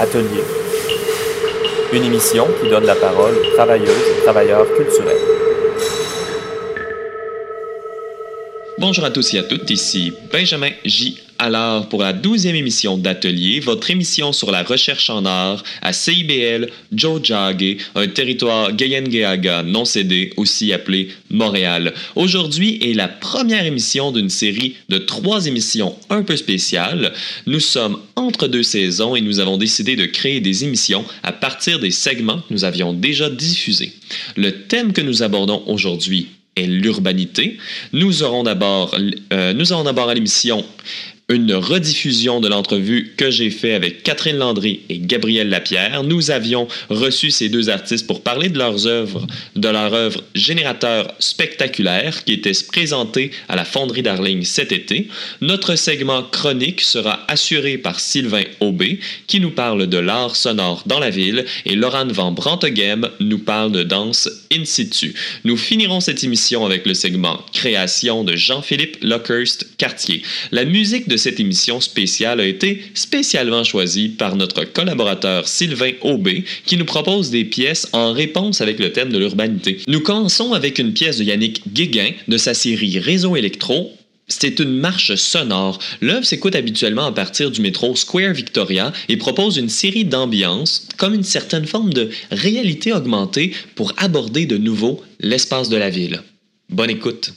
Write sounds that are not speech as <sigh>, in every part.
Atelier. Une émission qui donne la parole aux travailleuses et travailleurs culturels. Bonjour à tous et à toutes, ici Benjamin J. Alors, pour la douzième émission d'Atelier, votre émission sur la recherche en art à CIBL Jojage, un territoire Gayengeaga non cédé, aussi appelé Montréal. Aujourd'hui est la première émission d'une série de trois émissions un peu spéciales. Nous sommes entre deux saisons et nous avons décidé de créer des émissions à partir des segments que nous avions déjà diffusés. Le thème que nous abordons aujourd'hui est l'urbanité. Nous aurons d'abord, euh, nous aurons d'abord à l'émission une rediffusion de l'entrevue que j'ai fait avec Catherine Landry et Gabriel Lapierre. Nous avions reçu ces deux artistes pour parler de leurs œuvres, de leur œuvre Générateur spectaculaire qui était présentée à la Fonderie Darling cet été. Notre segment chronique sera assuré par Sylvain Aubé qui nous parle de l'art sonore dans la ville et Laurent Van Branteghem nous parle de danse in situ. Nous finirons cette émission avec le segment création de Jean-Philippe Lockhurst Cartier. La musique de cette émission spéciale a été spécialement choisie par notre collaborateur Sylvain Aubé, qui nous propose des pièces en réponse avec le thème de l'urbanité. Nous commençons avec une pièce de Yannick Guéguin de sa série Réseau électro, c'est une marche sonore. L'œuvre s'écoute habituellement à partir du métro Square Victoria et propose une série d'ambiances, comme une certaine forme de réalité augmentée pour aborder de nouveau l'espace de la ville. Bonne écoute.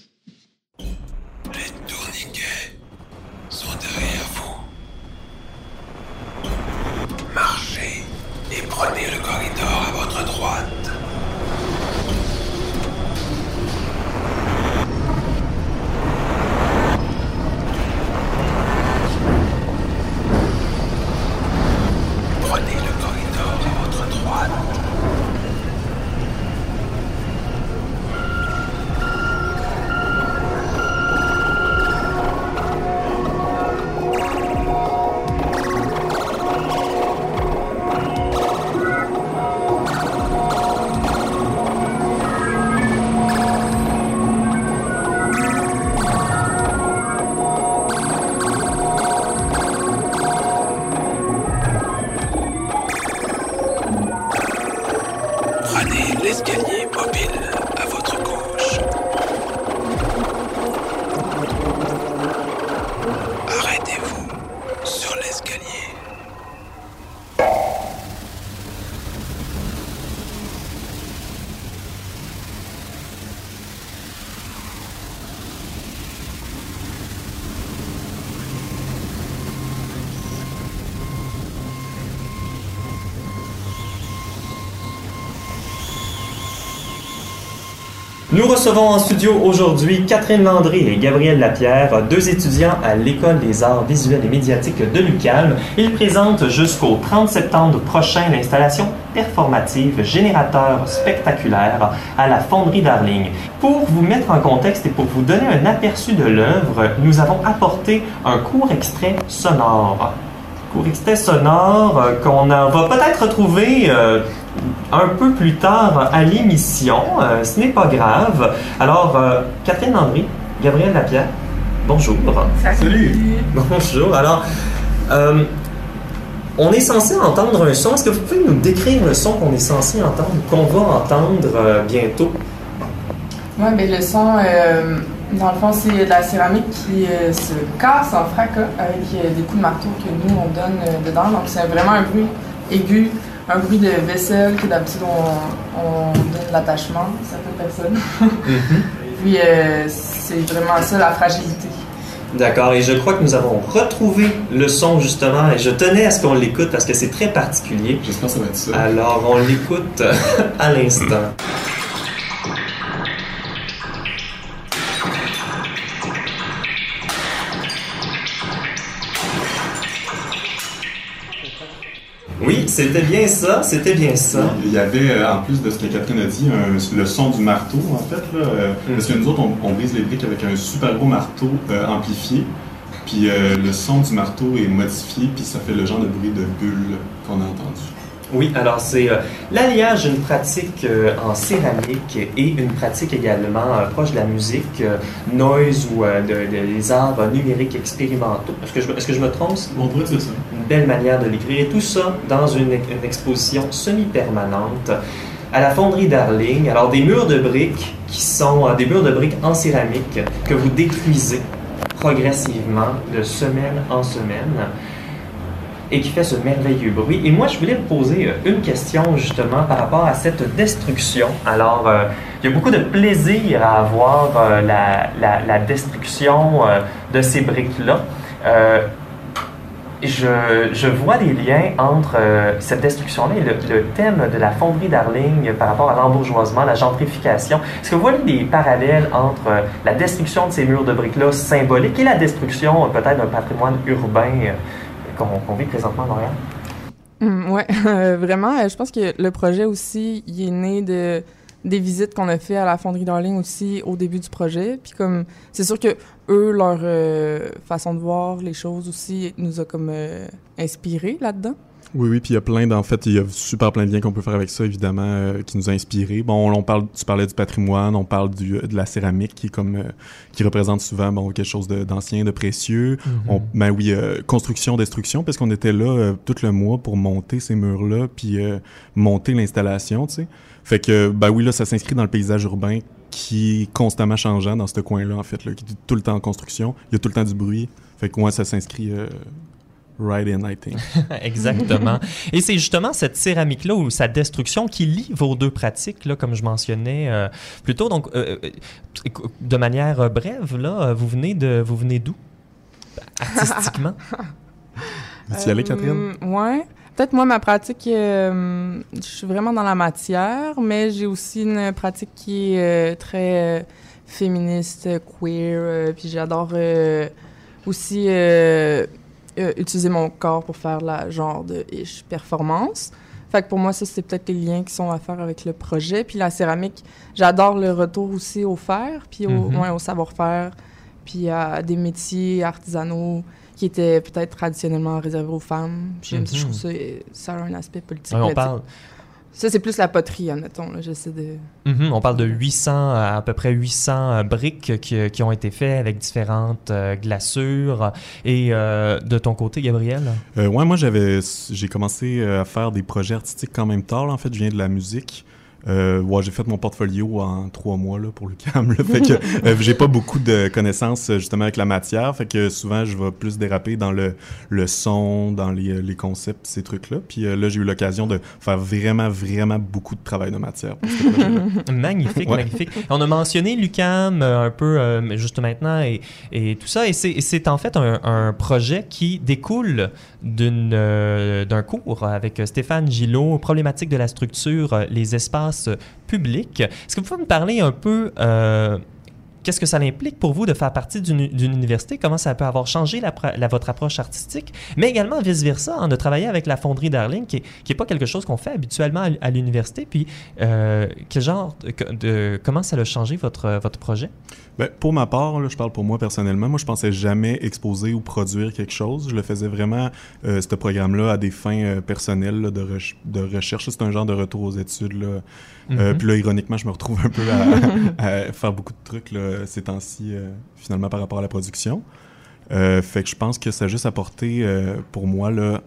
Nous recevons en studio aujourd'hui Catherine Landry et Gabriel Lapierre, deux étudiants à l'École des arts visuels et médiatiques de l'UQAM. Ils présentent jusqu'au 30 septembre prochain l'installation performative Générateur spectaculaire à la Fonderie Darling. Pour vous mettre en contexte et pour vous donner un aperçu de l'œuvre, nous avons apporté un court extrait sonore. Court extrait sonore euh, qu'on va peut-être retrouver euh, un peu plus tard à l'émission. Euh, ce n'est pas grave. Alors, euh, Catherine Landry, Gabriel Lapierre, bonjour. Salut. Bonjour. Alors, euh, on est censé entendre un son. Est-ce que vous pouvez nous décrire le son qu'on est censé entendre, qu'on va entendre euh, bientôt? Oui, ben le son, euh, dans le fond, c'est de la céramique qui euh, se casse en fracas avec euh, des coups de marteau que nous, on donne euh, dedans. Donc, c'est vraiment un bruit aigu, un bruit de vaisselle que d'habitude, on, on donne l'attachement, ça fait personne. Puis, euh, c'est vraiment ça, la fragilité. D'accord, et je crois que nous avons retrouvé le son justement, et je tenais à ce qu'on l'écoute parce que c'est très particulier. J'espère que ça va être ça. Alors, on l'écoute euh, <laughs> à l'instant. Oui, c'était bien ça, c'était bien ça. Il y avait, euh, en plus de ce que Catherine a dit, un- le son du marteau, en fait. Là, euh, Parce que nous autres, on, on brise les briques avec un super gros marteau euh, amplifié. Puis euh, le son du marteau est modifié, puis ça fait le genre de bruit de bulle qu'on a entendu. Oui, alors c'est euh, l'alliage d'une pratique euh, en céramique et une pratique également euh, proche de la musique, noise ou de, de- des arts numériques expérimentaux. Est-ce que, je, est-ce que je me trompe? On pourrait dire ça. Belle manière de l'écrire. Et tout ça dans une, exposition semi-permanente à la fonderie Darling. Alors, des murs de briques qui sont euh, des murs de briques en céramique que vous détruisez progressivement de semaine en semaine et qui fait ce merveilleux bruit. Et moi, je voulais vous poser euh, une question justement par rapport à cette destruction. Alors, euh, il y a beaucoup de plaisir à avoir la, destruction de ces briques-là. Je, je vois des liens entre euh, cette destruction-là et le, thème de la fonderie Darling par rapport à l'embourgeoisement, la gentrification. Est-ce que vous voyez des parallèles entre euh, la destruction de ces murs de briques-là symboliques et la destruction euh, peut-être d'un patrimoine urbain qu'on vit présentement à Montréal? Hum, ouais, <laughs> euh, vraiment. je pense que le projet aussi, il est né de des visites qu'on a fait à la fonderie Darling aussi au début du projet. Puis comme, c'est sûr que eux, leur euh, façon de voir les choses aussi nous a comme euh, inspiré là-dedans. Oui, oui, puis il y a plein, d'en fait, il y a super plein de liens qu'on peut faire avec ça, évidemment, euh, qui nous a inspirés. Bon, on parle, tu parlais du patrimoine, on parle du, de la céramique qui est comme, euh, qui représente souvent, bon, quelque chose d'ancien, de, précieux. On, ben oui, euh, construction, destruction, parce qu'on était là euh, tout le mois pour monter ces murs-là, puis euh, monter l'installation, tu sais. Fait que, ben oui, là, ça s'inscrit dans le paysage urbain qui est constamment changeant dans ce coin-là, en fait, là, qui est tout le temps en construction. Il y a tout le temps du bruit. Fait que moi, ça s'inscrit euh, right in, I think. <laughs> Exactement. Et c'est justement cette céramique-là ou sa destruction qui lie vos deux pratiques, là, comme je mentionnais euh, plus tôt. Donc, euh, euh, de manière euh, brève, là, vous venez de, vous venez d'où artistiquement? <laughs> Veux-tu y aller, Catherine? Euh, ouais. Peut-être moi, ma pratique, euh, je suis vraiment dans la matière, mais j'ai aussi une pratique qui est euh, très euh, féministe, queer, puis j'adore aussi utiliser mon corps pour faire la genre de ish performance. Fait que pour moi, ça, c'est peut-être les liens qui sont à faire avec le projet. Puis la céramique, j'adore le retour aussi au fer, puis au, Mhm. ouais, au savoir-faire, puis à des métiers artisanaux qui étaient peut-être traditionnellement réservés aux femmes. Je Mhm. trouve ça, ça a un aspect politique. Ouais, on parle, Ça, c'est plus la poterie, admettons. là. J'essaie de... Mhm, on parle de 800, à peu près 800 euh, briques qui, qui ont été faites avec différentes euh, glaçures. Et euh, de ton côté, Gabriel? Euh, ouais, moi j'avais, j'ai commencé euh, à faire des projets artistiques quand même tard. là. En fait, je viens de la musique. Euh, ouais, j'ai fait mon portfolio en trois mois là, pour le cam. Là, fait que <laughs> euh, j'ai pas beaucoup de connaissances euh, justement avec la matière. Fait que souvent je vais plus déraper dans le, le son, dans les, euh, les concepts, ces trucs-là. Puis euh, là, j'ai eu l'occasion de faire vraiment, vraiment beaucoup de travail de matière pour ce projet-là. <laughs> Magnifique, Ouais. magnifique. On a mentionné l'UCAM un peu juste maintenant et, et tout ça. Et c'est- et c'est en fait un, un projet qui découle euh, d'un cours avec Stéphane Gillot, problématique de la structure, euh, les espaces publics. Est-ce que vous pouvez me parler un peu... Qu'est-ce que ça implique pour vous de faire partie d'une université? Comment ça peut avoir changé votre approche artistique? Mais également vice-versa, hein, de travailler avec la fonderie Darling, qui n'est pas quelque chose qu'on fait habituellement à, l'université. Puis, euh, quel genre de, de- comment ça a changé votre, votre projet? Ben, pour ma part, je parle pour moi personnellement, moi je pensais jamais exposer ou produire quelque chose. Je le faisais vraiment, euh, ce programme-là, à des fins euh, personnelles de, de recherche. C'est un genre de retour aux études. Euh, Mhm. puis là, ironiquement, je me retrouve un peu à, à faire beaucoup de trucs là, ces temps-ci, euh, finalement, par rapport à la production. Euh, fait que je pense que ça a juste apporté euh, pour moi là,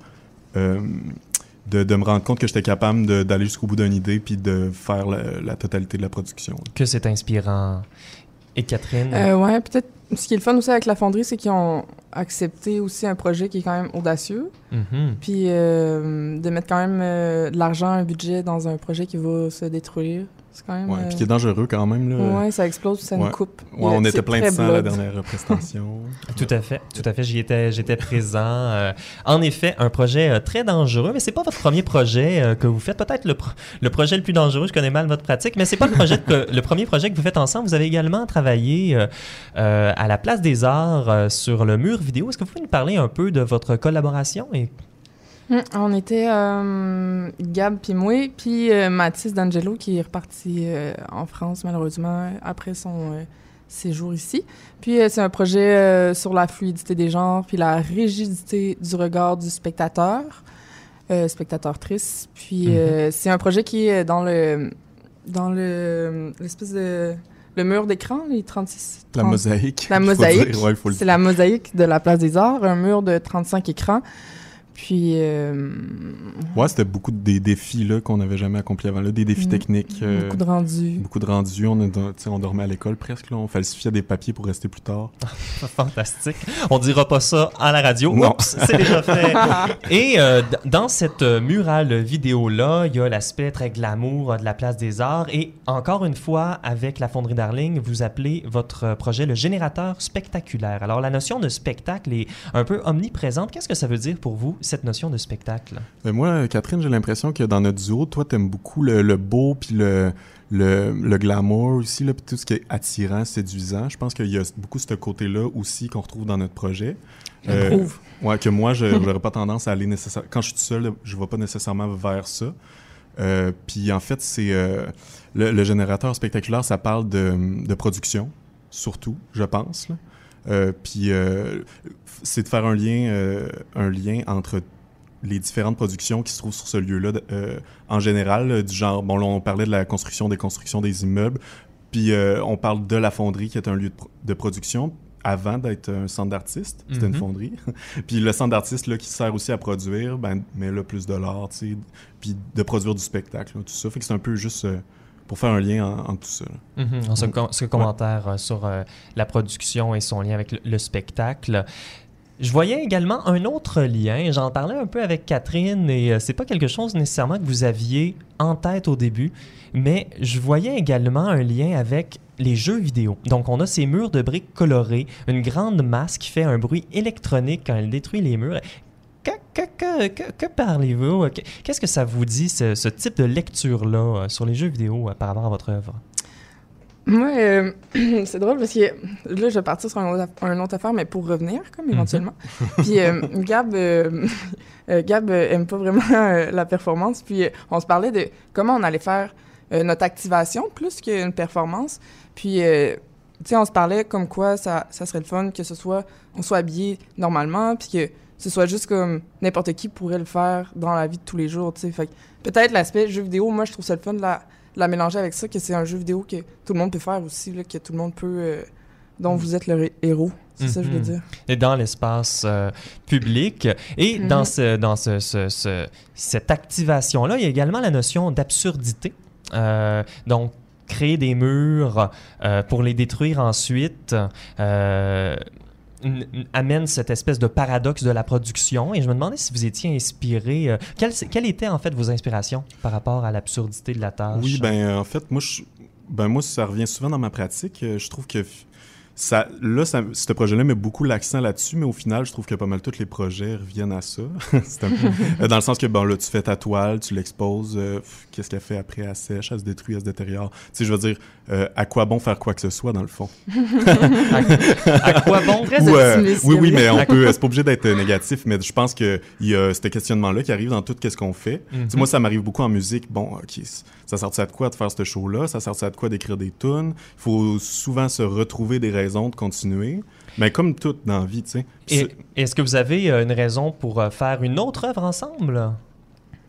euh, de, de me rendre compte que j'étais capable de- d'aller jusqu'au bout d'une idée puis de faire la, la totalité de la production. Que c'est inspirant. Et Catherine? Euh, ouais, peut-être. Ce qui est le fun aussi avec la fonderie, c'est qu'ils ont accepté aussi un projet qui est quand même audacieux. Mhm. Puis euh, de mettre quand même euh, de l'argent, un budget dans un projet qui va se détruire. C'est quand même. Ouais, euh, puis qui est dangereux quand même. Là. ouais, ça explose, ça Ouais. nous coupe. Ouais, on était plein de sang à la blood. dernière prestation. <laughs> Tout à fait, tout à fait. J'y étais, j'étais présent. Euh, en effet, un projet euh, très dangereux, mais c'est pas votre premier projet euh, que vous faites. Peut-être le, pro- le projet le plus dangereux. Je connais mal votre pratique, mais c'est pas le projet que, le premier projet que vous faites ensemble. Vous avez également travaillé euh, euh, à la Place des Arts euh, sur le mur vidéo. Est-ce que vous pouvez nous parler un peu de votre collaboration et Hum, on était euh, Gab puis moi, puis euh, Mathis D'Angelo qui est reparti euh, en France malheureusement après son euh, séjour ici. Puis c'est un projet sur la fluidité des genres puis la rigidité du regard du spectateur, spectateur-trice. Puis euh, c'est un projet qui est dans le dans le l'espèce de le mur d'écran, les 36 La 30 mosaïque. La mosaïque. Ouais, faut le c'est la mosaïque de la place des arts, un mur de 35 écrans. Puis, euh, Ouais, c'était beaucoup de- des défis là qu'on n'avait jamais accomplis avant là, des défis Mm. techniques. euh, beaucoup de rendus. Beaucoup de rendus. On, a- tu sais, on dormait à l'école presque. Là. On falsifiait des papiers pour rester plus tard. <laughs> Fantastique. On dira pas ça à la radio. Non. Oups, c'est déjà fait. <laughs> Et euh, dans cette murale vidéo-là, il y a l'aspect très glamour de la place des arts. Et encore une fois, avec la Fonderie Darling, vous appelez votre projet le générateur spectaculaire. Alors, la notion de spectacle est un peu omniprésente. Qu'est-ce que ça veut dire pour vous, cette notion de spectacle? Mais moi, Catherine, j'ai l'impression que dans notre duo, toi, t'aimes beaucoup le, le beau puis le, le, le glamour aussi, là, puis tout ce qui est attirant, séduisant. Je pense qu'il y a beaucoup ce côté-là aussi qu'on retrouve dans notre projet. Euh, Prouve. Ouais, que moi, je <laughs> n'aurais pas tendance à aller nécessairement. Quand je suis tout seul, je ne vais pas nécessairement vers ça. Euh, puis en fait, c'est euh, le, le générateur spectaculaire, ça parle de, de production, surtout, je pense. là. Euh, puis euh, c'est de faire un lien, euh, un lien entre les différentes productions qui se trouvent sur ce lieu-là, en général, du genre, bon, là, on parlait de la construction, des constructions des immeubles, puis on parle de la fonderie qui est un lieu de, pro- de production avant d'être un centre d'artistes, c'était Mhm. une fonderie. <laughs> puis le centre d'artistes là qui sert aussi à produire, ben mais là plus de l'art, tu sais, puis de produire du spectacle, là, tout ça. Fait que c'est un peu juste euh, pour faire un lien en- entre tout ça. Mhm. En ce, com- ce commentaire euh, sur euh, la production et son lien avec le, le spectacle. Je voyais également un autre lien. J'en parlais un peu avec Catherine et euh, c'est pas quelque chose nécessairement que vous aviez en tête au début, mais je voyais également un lien avec les jeux vidéo. Donc on a ces murs de briques colorées, une grande masse qui fait un bruit électronique quand elle détruit les murs. Que, que, que, que, que parlez-vous? Que- Qu'est-ce que ça vous dit, ce, ce type de lecture-là euh, sur les jeux vidéo euh, par rapport à votre œuvre? Moi, euh, <clears throat> c'est drôle parce que là, je vais partir sur un autre, aff- un autre affaire, mais pour revenir, comme éventuellement. puis euh, <laughs> Gab, euh, <laughs> Gab aime pas vraiment la performance. Puis on se parlait de comment on allait faire notre activation plus qu'une performance. Puis, euh, tu sais, on se parlait comme quoi ça, ça serait le fun que ce soit, on soit habillé normalement, puis que ce soit juste comme n'importe qui pourrait le faire dans la vie de tous les jours, tu sais. Fait peut-être l'aspect jeu vidéo, moi, je trouve ça le fun de la, de la mélanger avec ça, que c'est un jeu vidéo que tout le monde peut faire aussi, là, que tout le monde peut. euh, dont vous êtes le héros. C'est ça que je veux Mhm. dire. et dans l'espace euh, public. Et Mhm. dans, ce, dans ce, ce- ce- cette activation-là, il y a également la notion d'absurdité. Euh, donc, créer des murs euh, pour les détruire ensuite amène cette espèce de paradoxe de la production. Et je me demandais si vous étiez inspiré. euh, quelles, quelles étaient en fait vos inspirations par rapport à l'absurdité de la tâche? Oui, ben en fait, moi, je, ben moi, ça revient souvent dans ma pratique. Euh, Je trouve que ça, là, ça, ce projet-là met beaucoup l'accent là-dessus, mais au final, je trouve que pas mal tous les projets reviennent à ça. <laughs> C'est un peu- <laughs> euh, dans le sens que, bon, là, tu fais ta toile, tu l'exposes, euh, qu'est-ce qu'elle fait après? Elle sèche, elle se détruit, elle se détériore. Tu sais, je veux dire, euh, à quoi bon faire quoi que ce soit, dans le fond? à quoi bon? <laughs> Très Ou, euh, optimiste, oui, oui, mais on peut, c'est pas obligé d'être négatif, mais je pense qu'il y a ce questionnement-là qui arrive dans tout ce qu'on fait. Tu sais, moi, ça m'arrive beaucoup en musique. Bon, OK, ça sert à de quoi de faire ce show-là? Ça sert à de quoi d'écrire des tunes? Il faut souvent se retrouver des raisons de continuer. Mais comme tout dans la vie, tu sais. Est-ce que vous avez euh, une raison pour euh, faire une autre œuvre ensemble?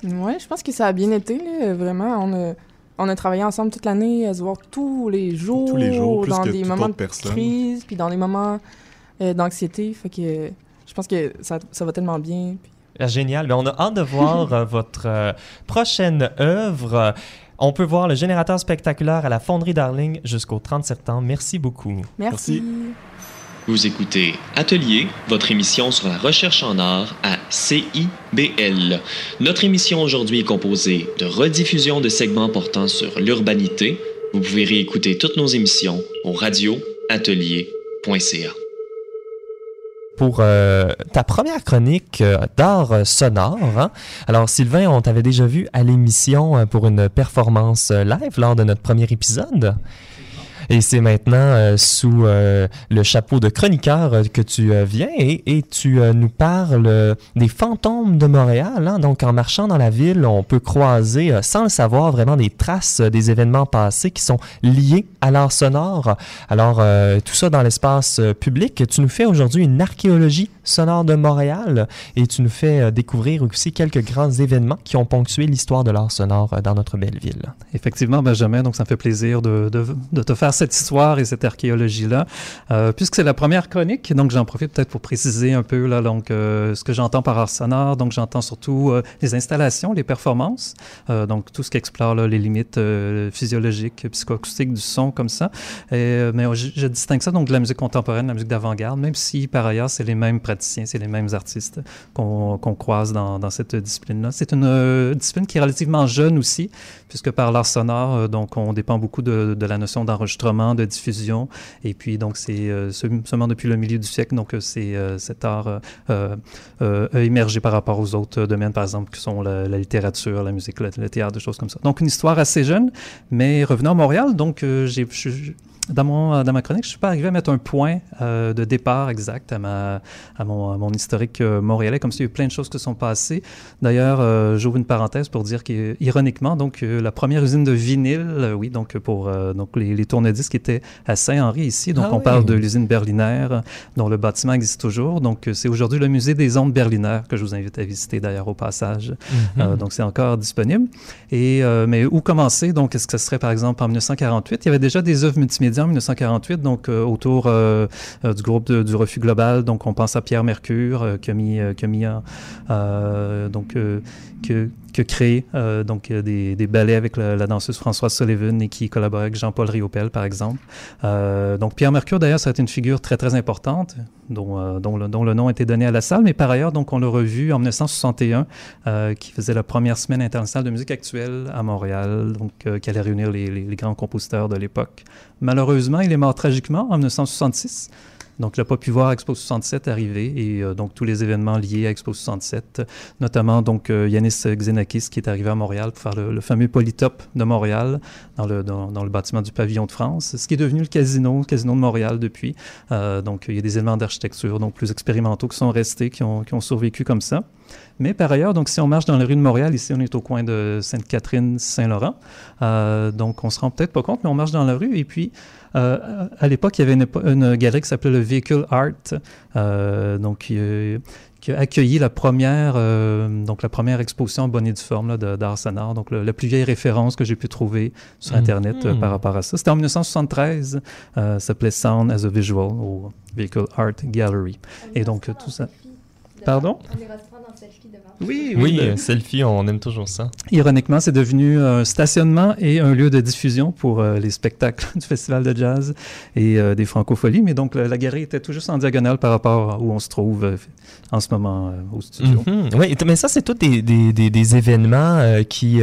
Ouais, je pense que ça a bien été, là, vraiment. On a, on a travaillé ensemble toute l'année, à se voir tous les jours, Tous les jours, plus dans que des toute moments autre de personne. crise, puis dans des moments euh, d'anxiété. Fait que je pense que ça, ça va tellement bien. puis- Ah, Génial. Ben, on a hâte de voir <laughs> votre euh, prochaine œuvre. On peut voir le générateur spectaculaire à la Fonderie Darling jusqu'au 30 septembre. Merci beaucoup. Merci. Merci. Vous écoutez Atelier, votre émission sur la recherche en art à CIBL. Notre émission aujourd'hui est composée de rediffusions de segments portant sur l'urbanité. Vous pouvez réécouter toutes nos émissions au radioatelier.ca. Pour euh, ta première chronique euh, d'art sonore, hein. alors Sylvain, on t'avait déjà vu à l'émission euh, pour une performance live lors de notre premier épisode. Et c'est maintenant euh, sous euh, le chapeau de chroniqueur euh, que tu viens et, tu nous parles des fantômes de Montréal. hein. Donc en marchant dans la ville, on peut croiser, sans le savoir, vraiment des traces des événements passés qui sont liés à l'art sonore. Alors tout ça dans l'espace public. Tu nous fais aujourd'hui une archéologie sonore de Montréal et tu nous fais euh, découvrir aussi quelques grands événements qui ont ponctué l'histoire de l'art sonore euh, dans notre belle ville. Effectivement, Benjamin, donc ça me fait plaisir de, te faire cette histoire et cette archéologie-là. Euh, puisque c'est la première chronique, donc j'en profite peut-être pour préciser un peu là, donc, ce que j'entends par art sonore. Donc j'entends surtout les installations, les performances, donc tout ce qui explore les limites physiologiques, psychoacoustiques du son comme ça. Mais je, distingue ça donc de la musique contemporaine, de la musique d'avant-garde, même si par ailleurs c'est les mêmes c'est les mêmes artistes qu'on croise dans, cette discipline-là. C'est une euh, discipline qui est relativement jeune aussi, puisque par l'art sonore, euh, donc on dépend beaucoup de, la notion d'enregistrement, de diffusion, et puis donc c'est euh, seulement depuis le milieu du siècle, donc c'est cet art a émergé par rapport aux autres domaines, par exemple, qui sont la, littérature, la musique, le, théâtre, des choses comme ça. Donc une histoire assez jeune, mais revenant à Montréal, donc j'ai dans, mon, dans ma chronique, je suis pas arrivé à mettre un point euh, de départ exact à, ma, à, mon, à mon historique euh, montréalais, comme s'il y a eu plein de choses qui sont passées. D'ailleurs, euh, j'ouvre une parenthèse pour dire qu'ironiquement, donc euh, la première usine de vinyle, euh, oui, donc pour euh, donc les, les tourne-disques étaient à Saint-Henri ici. Donc Ah on oui. parle de l'usine Berliner, euh, dont le bâtiment existe toujours. Donc euh, c'est aujourd'hui le musée des ondes Berliner que je vous invite à visiter d'ailleurs au passage. Mhm. Euh, donc c'est encore disponible. Et euh, mais où commencer? Donc est-ce que ce serait par exemple en 1948 Il y avait déjà des œuvres multimédia en 1948, donc euh, autour euh, euh, du groupe du Refus Global. Donc on pense à Pierre Mercure qui a mis, qui a donc que que créé donc des, des ballets avec la, danseuse Françoise Sullivan et qui collaborait avec Jean-Paul Riopel par exemple. Donc Pierre Mercure d'ailleurs ça a été une figure très très importante dont, dont, le, dont le nom a été donné à la salle, mais par ailleurs donc on l'a revu en 1961 euh, qui faisait la première semaine internationale de musique actuelle à Montréal, donc qui allait réunir les- les grands compositeurs de l'époque. Malheureusement, il est mort tragiquement en 1966. Donc, il n'a pas pu voir Expo 67 arriver et euh, donc tous les événements liés à Expo 67, notamment donc euh, Yanis Xenakis qui est arrivé à Montréal pour faire le, fameux Polytop de Montréal dans le, dans, le bâtiment du Pavillon de France, ce qui est devenu le casino, le casino de Montréal depuis. Euh, donc, il y a des éléments d'architecture donc plus expérimentaux qui sont restés, qui ont survécu comme ça. Mais par ailleurs, donc si on marche dans les rues de Montréal, ici on est au coin de Sainte-Catherine, Saint-Laurent, euh, donc on se rend peut-être pas compte, mais on marche dans la rue et puis euh, à l'époque il y avait une, galerie qui s'appelait le Vehicle Art, euh, donc qui, a accueilli la première, euh, donc la première exposition en bonne et due forme d'art sonore, donc le- la plus vieille référence que j'ai pu trouver sur Mhm. internet euh, par rapport à ça. C'était en 1973, euh, ça s'appelait Sound as a Visual au Vehicle Art Gallery. Et donc, tout ça. Pardon? Devant. Oui, Oui, le- euh, selfie, on aime toujours ça. Ironiquement, c'est devenu un stationnement et un lieu de diffusion pour euh, les spectacles <laughs> du Festival de jazz et euh, des francopholies. Mais donc, la, la galerie était tout juste en diagonale par rapport à où on se trouve euh, en ce moment euh, au studio. Mhm. Oui, mais ça, c'est tous des, des, des, des événements euh, qui...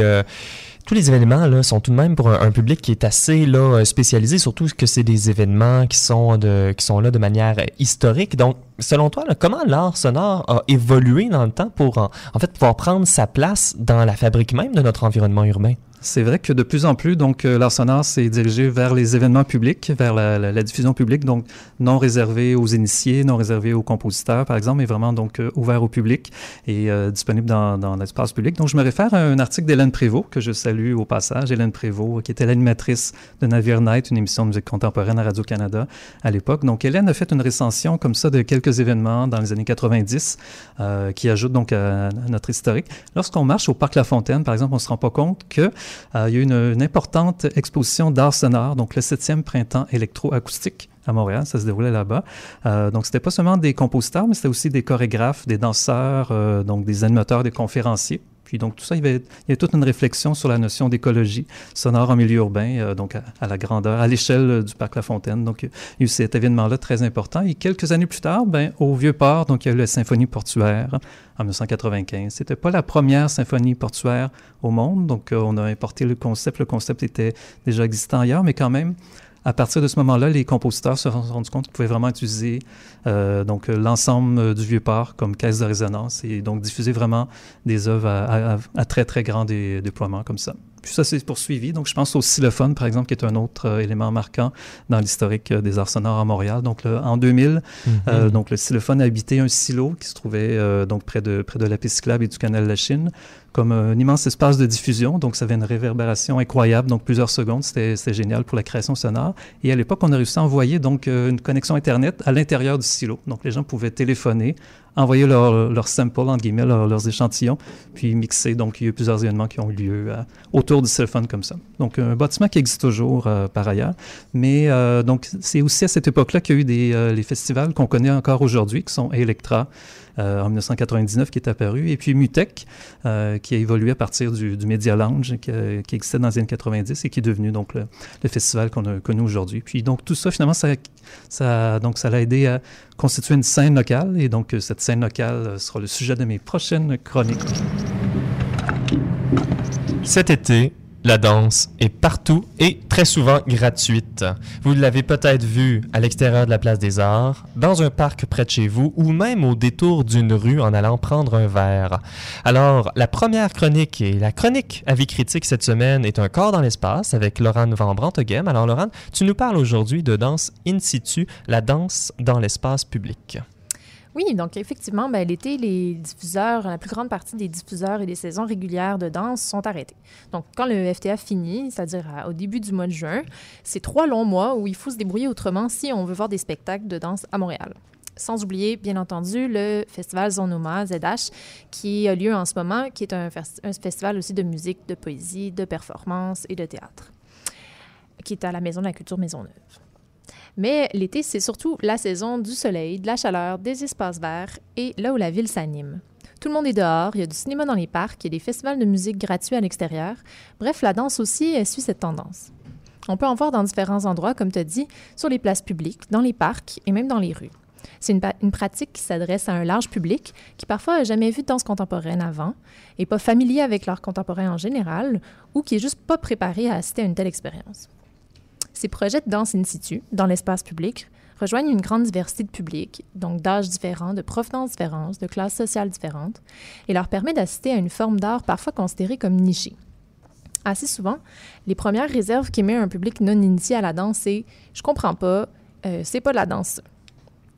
tous les événements là, sont tout de même pour un, public qui est assez là, euh, spécialisé, surtout que c'est des événements qui sont, de, qui sont là de manière euh, historique. Donc, selon toi, là, comment l'art sonore a évolué dans le temps pour en fait pouvoir prendre sa place dans la fabrique même de notre environnement urbain? C'est vrai que de plus en plus, donc, euh, l'art sonore s'est dirigé vers les événements publics, vers la, la- la diffusion publique, donc non réservé aux initiés, non réservé aux compositeurs, par exemple, mais vraiment donc euh, ouvert au public et euh, disponible dans, dans l'espace public. Donc, je me réfère à un article d'Hélène Prévost, que je salue au passage. Hélène Prévost, qui était l'animatrice de Navire Night, une émission de musique contemporaine à Radio-Canada à l'époque. Donc, Hélène a fait une recension comme ça de quelques événements dans les années 90 euh, qui ajoute donc à, à notre historique. Lorsqu'on marche au Parc La Fontaine, par exemple, on se rend pas compte que euh, il y a eu une, une importante exposition d'art sonore, donc le 7e printemps électroacoustique à Montréal, ça se déroulait là-bas. Euh, donc, c'était pas seulement des compositeurs, mais c'était aussi des chorégraphes, des danseurs, euh, donc des animateurs, des conférenciers. Puis donc tout ça, il y, avait, y a toute une réflexion sur la notion d'écologie sonore en milieu urbain, euh, donc à, la grandeur, à l'échelle euh, du parc La Fontaine. Donc il y a eu cet événement-là très important. Et quelques années plus tard, ben, au Vieux-Port, donc il y a eu la symphonie portuaire en 1995. C'était pas la première symphonie portuaire au monde, donc euh, on a importé le concept. Le concept était déjà existant ailleurs, mais quand même, à partir de ce moment-là, les compositeurs se sont rendus compte qu'ils pouvaient vraiment utiliser euh, donc l'ensemble euh, du vieux port comme caisse de résonance et donc diffuser vraiment des œuvres à, à- à très très grand dé- déploiement comme ça. Puis ça s'est poursuivi. Donc je pense au xylophone par exemple qui est un autre euh, élément marquant dans l'historique euh, des arts sonores à Montréal. Donc le- en 2000, euh, donc le xylophone a habité un silo qui se trouvait donc près de près de la piste cyclable et du canal de la Chine comme un immense espace de diffusion. Donc, ça avait une réverbération incroyable, donc plusieurs secondes. C'était génial pour la création sonore. Et à l'époque, on a réussi à envoyer donc euh, une connexion Internet à l'intérieur du silo. Donc, les gens pouvaient téléphoner, envoyer leurs leur samples, entre guillemets, leurs échantillons, puis mixer. Donc, il y a eu plusieurs événements qui ont eu lieu euh, autour du téléphone comme ça. Donc, un bâtiment qui existe toujours euh, par ailleurs. Mais donc, c'est aussi à cette époque-là qu'il y a eu des, les festivals qu'on connaît encore aujourd'hui, qui sont Electra, euh, en 1999 qui est apparu, et puis Mutec, euh, qui a évolué à partir du, Media Lounge qui, qui, existait dans les années 90 et qui est devenu donc le, le festival qu'on a connu aujourd'hui. Puis donc tout ça, finalement, ça, ça, donc, ça l'a aidé à constituer une scène locale, et donc cette scène locale sera le sujet de mes prochaines chroniques. Cet été, la danse est partout et très souvent gratuite. Vous l'avez peut-être vu à l'extérieur de la place des Arts, dans un parc près de chez vous ou même au détour d'une rue en allant prendre un verre. Alors, la première chronique et la chronique avis critique cette semaine est un corps dans l'espace avec Laurent Van Brantoghem. Alors Laurent, tu nous parles aujourd'hui de danse in situ, la danse dans l'espace public. Oui, donc effectivement, ben, l'été, les diffuseurs, la plus grande partie des diffuseurs et des saisons régulières de danse sont arrêtés. Donc, quand le FTA finit, c'est-à-dire au début du mois de juin, c'est trois longs mois où il faut se débrouiller autrement si on veut voir des spectacles de danse à Montréal. Sans oublier, bien entendu, le festival Zonoma ZH qui a lieu en ce moment, qui est un, un festival aussi de musique, de poésie, de performance et de théâtre, qui est à la Maison de la Culture Maisonneuve. Mais l'été, c'est surtout la saison du soleil, de la chaleur, des espaces verts et là où la ville s'anime. Tout le monde est dehors, il y a du cinéma dans les parcs, il y a des festivals de musique gratuits à l'extérieur. Bref, la danse aussi suit cette tendance. On peut en voir dans différents endroits, comme tu as dit, sur les places publiques, dans les parcs et même dans les rues. C'est une, pratique qui s'adresse à un large public qui parfois n'a jamais vu de danse contemporaine avant, et pas familier avec l'art contemporain en général, ou qui est juste pas préparé à assister à une telle expérience. Ces projets de danse in situ, dans l'espace public, rejoignent une grande diversité de publics, donc d'âges différents, de provenances différentes, de classes sociales différentes, et leur permet d'assister à une forme d'art parfois considérée comme nichée. Assez souvent, les premières réserves qu'émet un public non initié à la danse, c'est Je comprends pas, euh, c'est pas de la danse.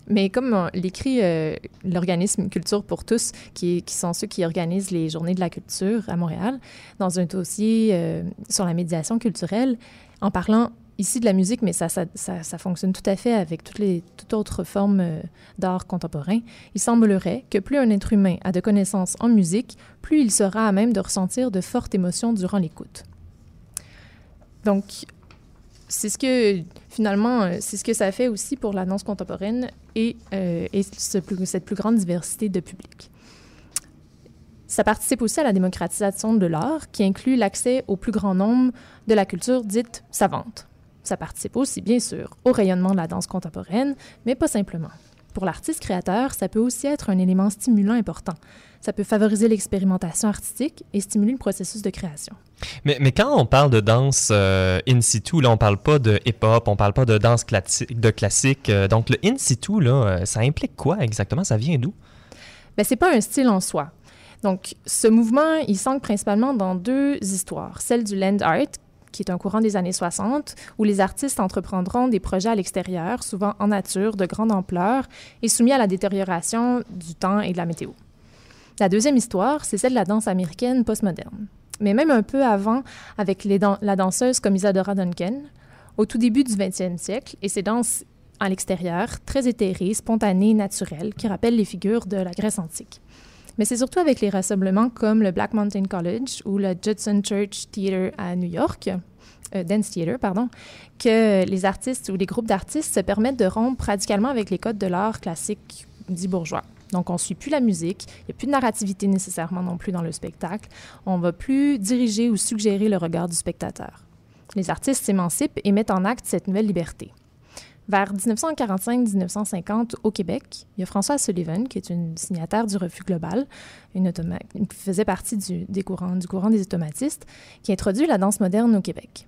Mais comme l'écrit euh, l'organisme Culture pour tous, qui, qui, sont ceux qui organisent les journées de la culture à Montréal, dans un dossier euh, sur la médiation culturelle, en parlant ici de la musique, mais ça, ça, ça, ça, fonctionne tout à fait avec toutes les toutes autres formes euh, d'art contemporain. Il semblerait que plus un être humain a de connaissances en musique, plus il sera à même de ressentir de fortes émotions durant l'écoute. Donc, c'est ce que finalement, euh, c'est ce que ça fait aussi pour la danse contemporaine et, euh, cette plus grande diversité de public. Ça participe aussi à la démocratisation de l'art, qui inclut l'accès au plus grand nombre de la culture dite savante. Ça participe aussi, bien sûr, au rayonnement de la danse contemporaine, mais pas simplement. Pour l'artiste créateur, ça peut aussi être un élément stimulant important. Ça peut favoriser l'expérimentation artistique et stimuler le processus de création. Mais, mais quand on parle de danse euh, in situ, là, on parle pas de hip-hop, on parle pas de danse classique. De classique euh, donc, le in situ, là, euh, ça implique quoi exactement? Ça vient d'où? Ben, c'est pas un style en soi. Donc, ce mouvement, il s'ancre principalement dans deux histoires. Celle du land art, qui est un courant des années 60, où les artistes entreprendront des projets à l'extérieur, souvent en nature, de grande ampleur, et soumis à la détérioration du temps et de la météo. La deuxième histoire, c'est celle de la danse américaine postmoderne. Mais même un peu avant, avec la danseuse comme Isadora Duncan, au tout début du 20e siècle, et ces danses à l'extérieur, très éthérées, spontanées, naturelles, qui rappellent les figures de la Grèce antique. Mais c'est surtout avec les rassemblements comme le Black Mountain College ou le Judson Church Theater à New York, euh, Dance pardon, que les artistes ou les groupes d'artistes se permettent de rompre radicalement avec les codes de l'art classique dit bourgeois. Donc, on ne suit plus la musique, il n'y a plus de narrativité nécessairement non plus dans le spectacle. On va plus diriger ou suggérer le regard du spectateur. Les artistes s'émancipent et mettent en acte cette nouvelle liberté. Vers 1945-1950, au Québec, il y a François Sullivan, qui est une signataire du refus global, une qui faisait partie du, du courant des automatistes, qui introduit la danse moderne au Québec.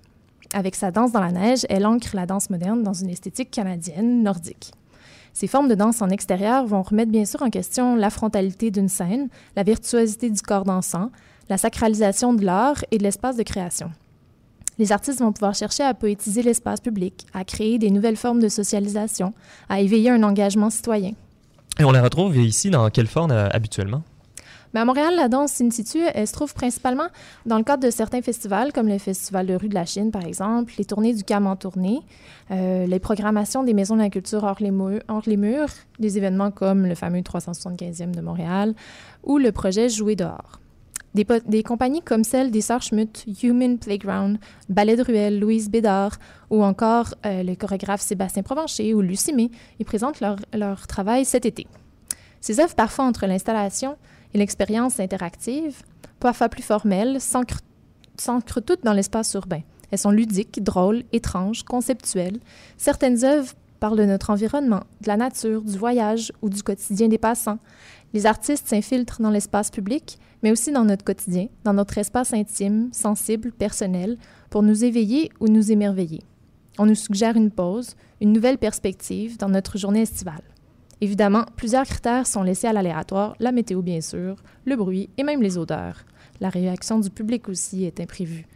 Avec sa danse dans la neige, elle ancre la danse moderne dans une esthétique canadienne, nordique. Ces formes de danse en extérieur vont remettre bien sûr en question la frontalité d'une scène, la virtuosité du corps dansant, la sacralisation de l'art et de l'espace de création. Les artistes vont pouvoir chercher à poétiser l'espace public, à créer des nouvelles formes de socialisation, à éveiller un engagement citoyen. Et on les retrouve ici dans quelle forme euh, habituellement? Mais à Montréal, la danse in situ, elle se trouve principalement dans le cadre de certains festivals, comme le Festival de rue de la Chine, par exemple, les tournées du CAM en tournée, euh, les programmations des maisons de la culture hors les, murs, hors les murs, des événements comme le fameux 375e de Montréal ou le projet Jouer dehors. Des, compagnies comme celle des Sœurs Human Playground, Ballet de Ruelle, Louise Bédard ou encore euh, le chorégraphe Sébastien Provencher ou Lucie May, ils présentent leur, leur travail cet été. Ces œuvres, parfois entre l'installation et l'expérience interactive, parfois plus formelles, s'ancrent s'ancrent toutes dans l'espace urbain. Elles sont ludiques, drôles, étranges, conceptuelles. Certaines œuvres parlent de notre environnement, de la nature, du voyage ou du quotidien des passants. Les artistes s'infiltrent dans l'espace public, mais aussi dans notre quotidien, dans notre espace intime, sensible, personnel, pour nous éveiller ou nous émerveiller. On nous suggère une pause, une nouvelle perspective dans notre journée estivale. Évidemment, plusieurs critères sont laissés à l'aléatoire, la météo bien sûr, le bruit et même les odeurs. La réaction du public aussi est imprévue.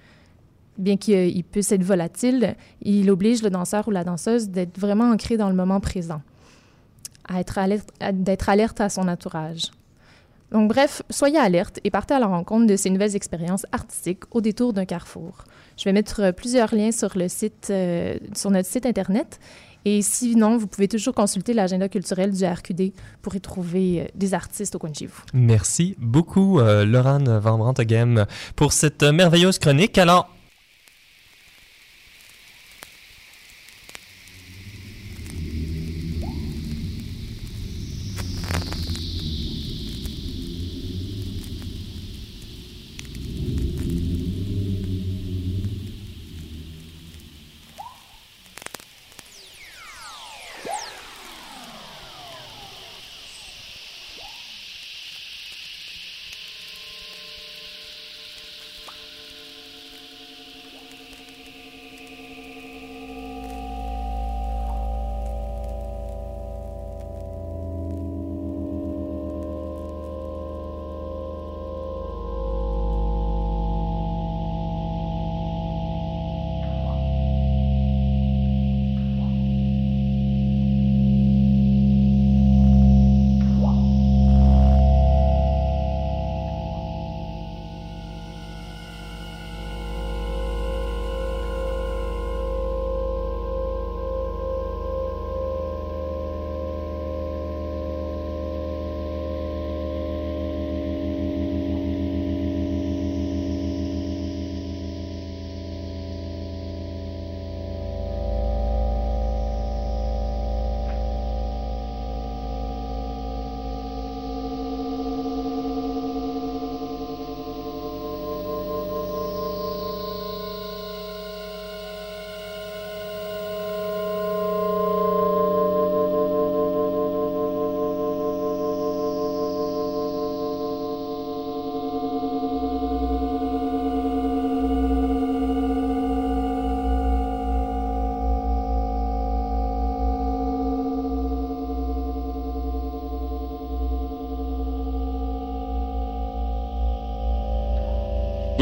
Bien qu'il puisse être volatile, il oblige le danseur ou la danseuse d'être vraiment ancré dans le moment présent, à être alerte, à- son entourage. Donc bref, soyez alerte et partez à la rencontre de ces nouvelles expériences artistiques au détour d'un carrefour. Je vais mettre euh, plusieurs liens sur le site, euh, sur notre site internet. Et sinon, vous pouvez toujours consulter l'agenda culturel du RQD pour y trouver euh, des artistes au coin de chez vous. Merci beaucoup, Laurent Van Branteghem, pour cette merveilleuse chronique. Alors,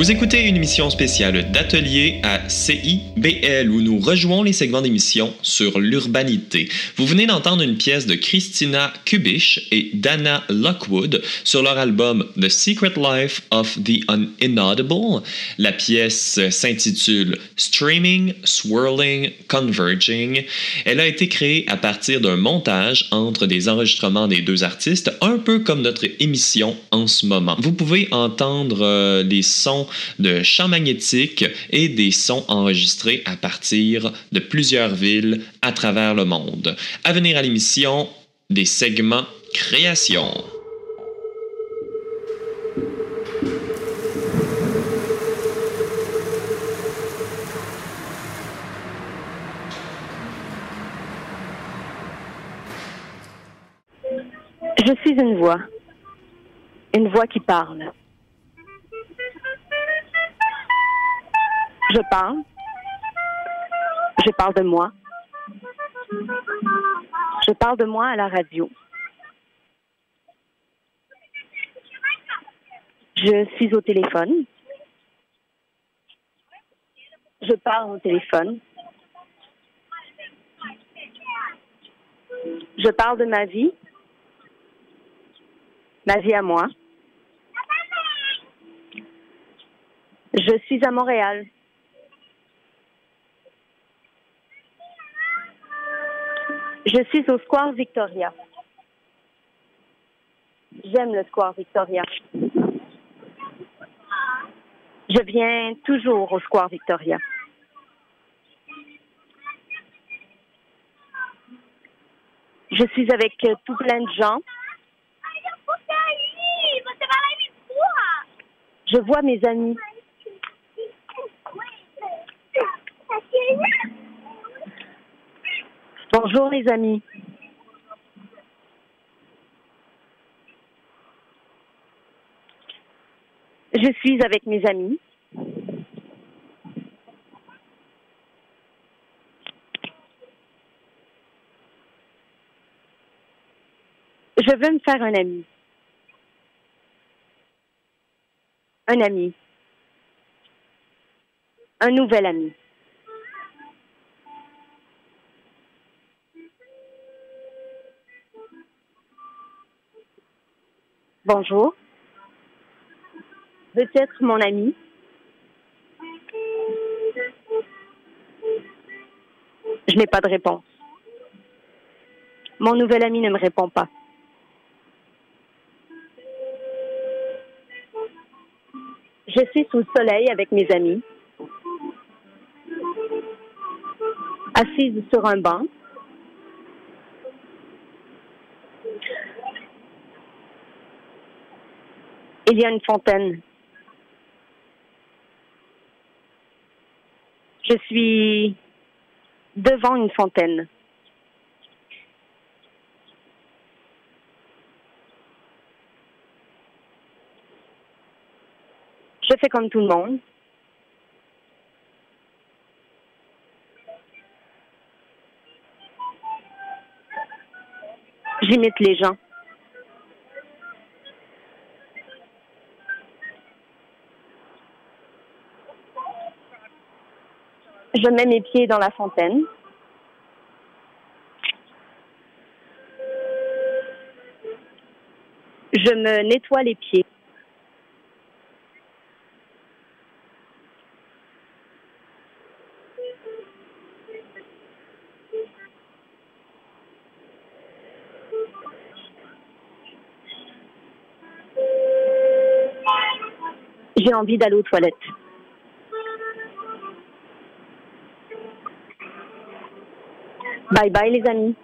Vous écoutez une émission spéciale d'atelier à CIBL où nous rejouons les segments d'émission sur l'urbanité. Vous venez d'entendre une pièce de Christina Kubish et Dana Lockwood sur leur album The Secret Life of the Inaudible. La pièce s'intitule Streaming, Swirling, Converging. Elle a été créée à partir d'un montage entre des enregistrements des deux artistes, un peu comme notre émission en ce moment. Vous pouvez entendre euh, les sons de champs magnétiques et des sons enregistrés à partir de plusieurs villes à travers le monde. À venir à l'émission, des segments création. Je suis une voix. Une voix qui parle. Je parle. Je parle de moi. Je parle de moi à la radio. Je suis au téléphone. Je parle au téléphone. Je parle de ma vie, ma vie à moi. Je suis à Montréal. Je suis au Square Victoria. J'aime le Square Victoria. Je viens toujours au Square Victoria. Je suis avec euh, tout plein de gens. Je vois mes amis. Bonjour les amis. Je suis avec mes amis. Je veux me faire un ami. Un ami. Un nouvel ami. Bonjour. Veux-tu être mon ami? Je n'ai pas de réponse. Mon nouvel ami ne me répond pas. Je suis sous le soleil avec mes amis, assise sur un banc. Il y a une fontaine. Je suis devant une fontaine. Je fais comme tout le monde. J'imite les gens. Je mets mes pieds dans la fontaine. Je me nettoie les pieds. J'ai envie d'aller aux toilettes. Bye bye les amis.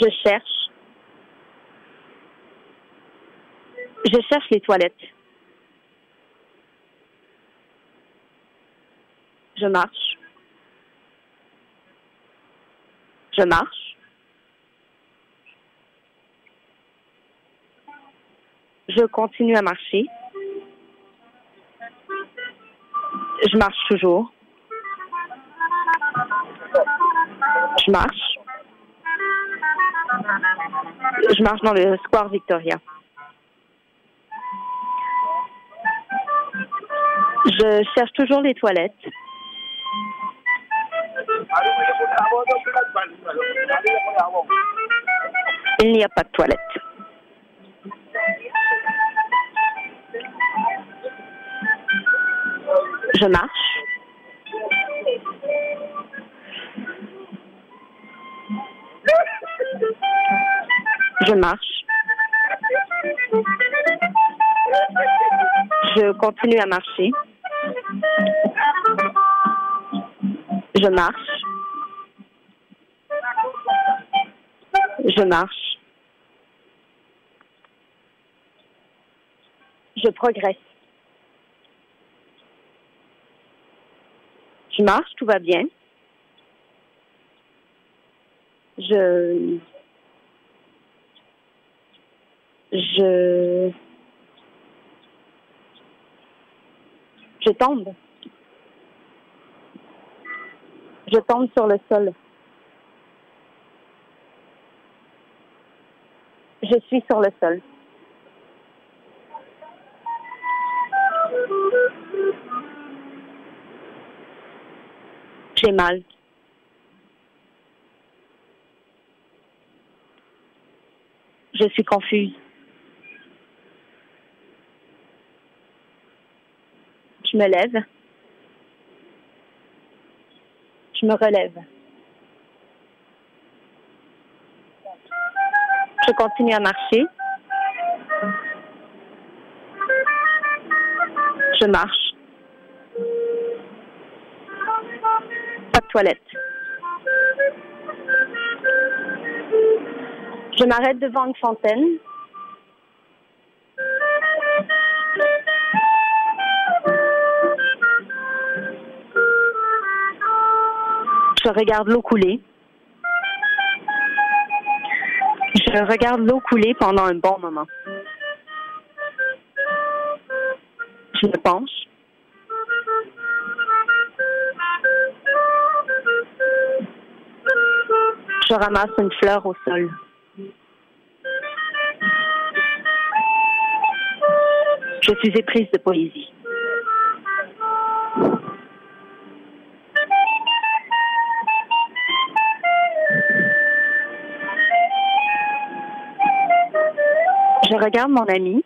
Je cherche. Je cherche les toilettes. Je marche. Je marche. Je continue à marcher. Je marche toujours. Je marche. Je marche dans le Square Victoria. Je cherche toujours les toilettes. Il n'y a pas de toilette. Je marche. Je marche. Je continue à marcher. Je marche. Je marche. Je progresse. Je marche, tout va bien. Je. Je. Je tombe. Je tombe sur le sol. Je suis sur le sol. J'ai mal. Je suis confuse. Je me lève. Je me relève. Je continue à marcher. Je marche. Je m'arrête devant une fontaine. Je regarde l'eau couler. Je regarde l'eau couler pendant un bon moment. Je me penche. Je ramasse une fleur au sol. Je suis éprise de poésie. Je regarde mon ami.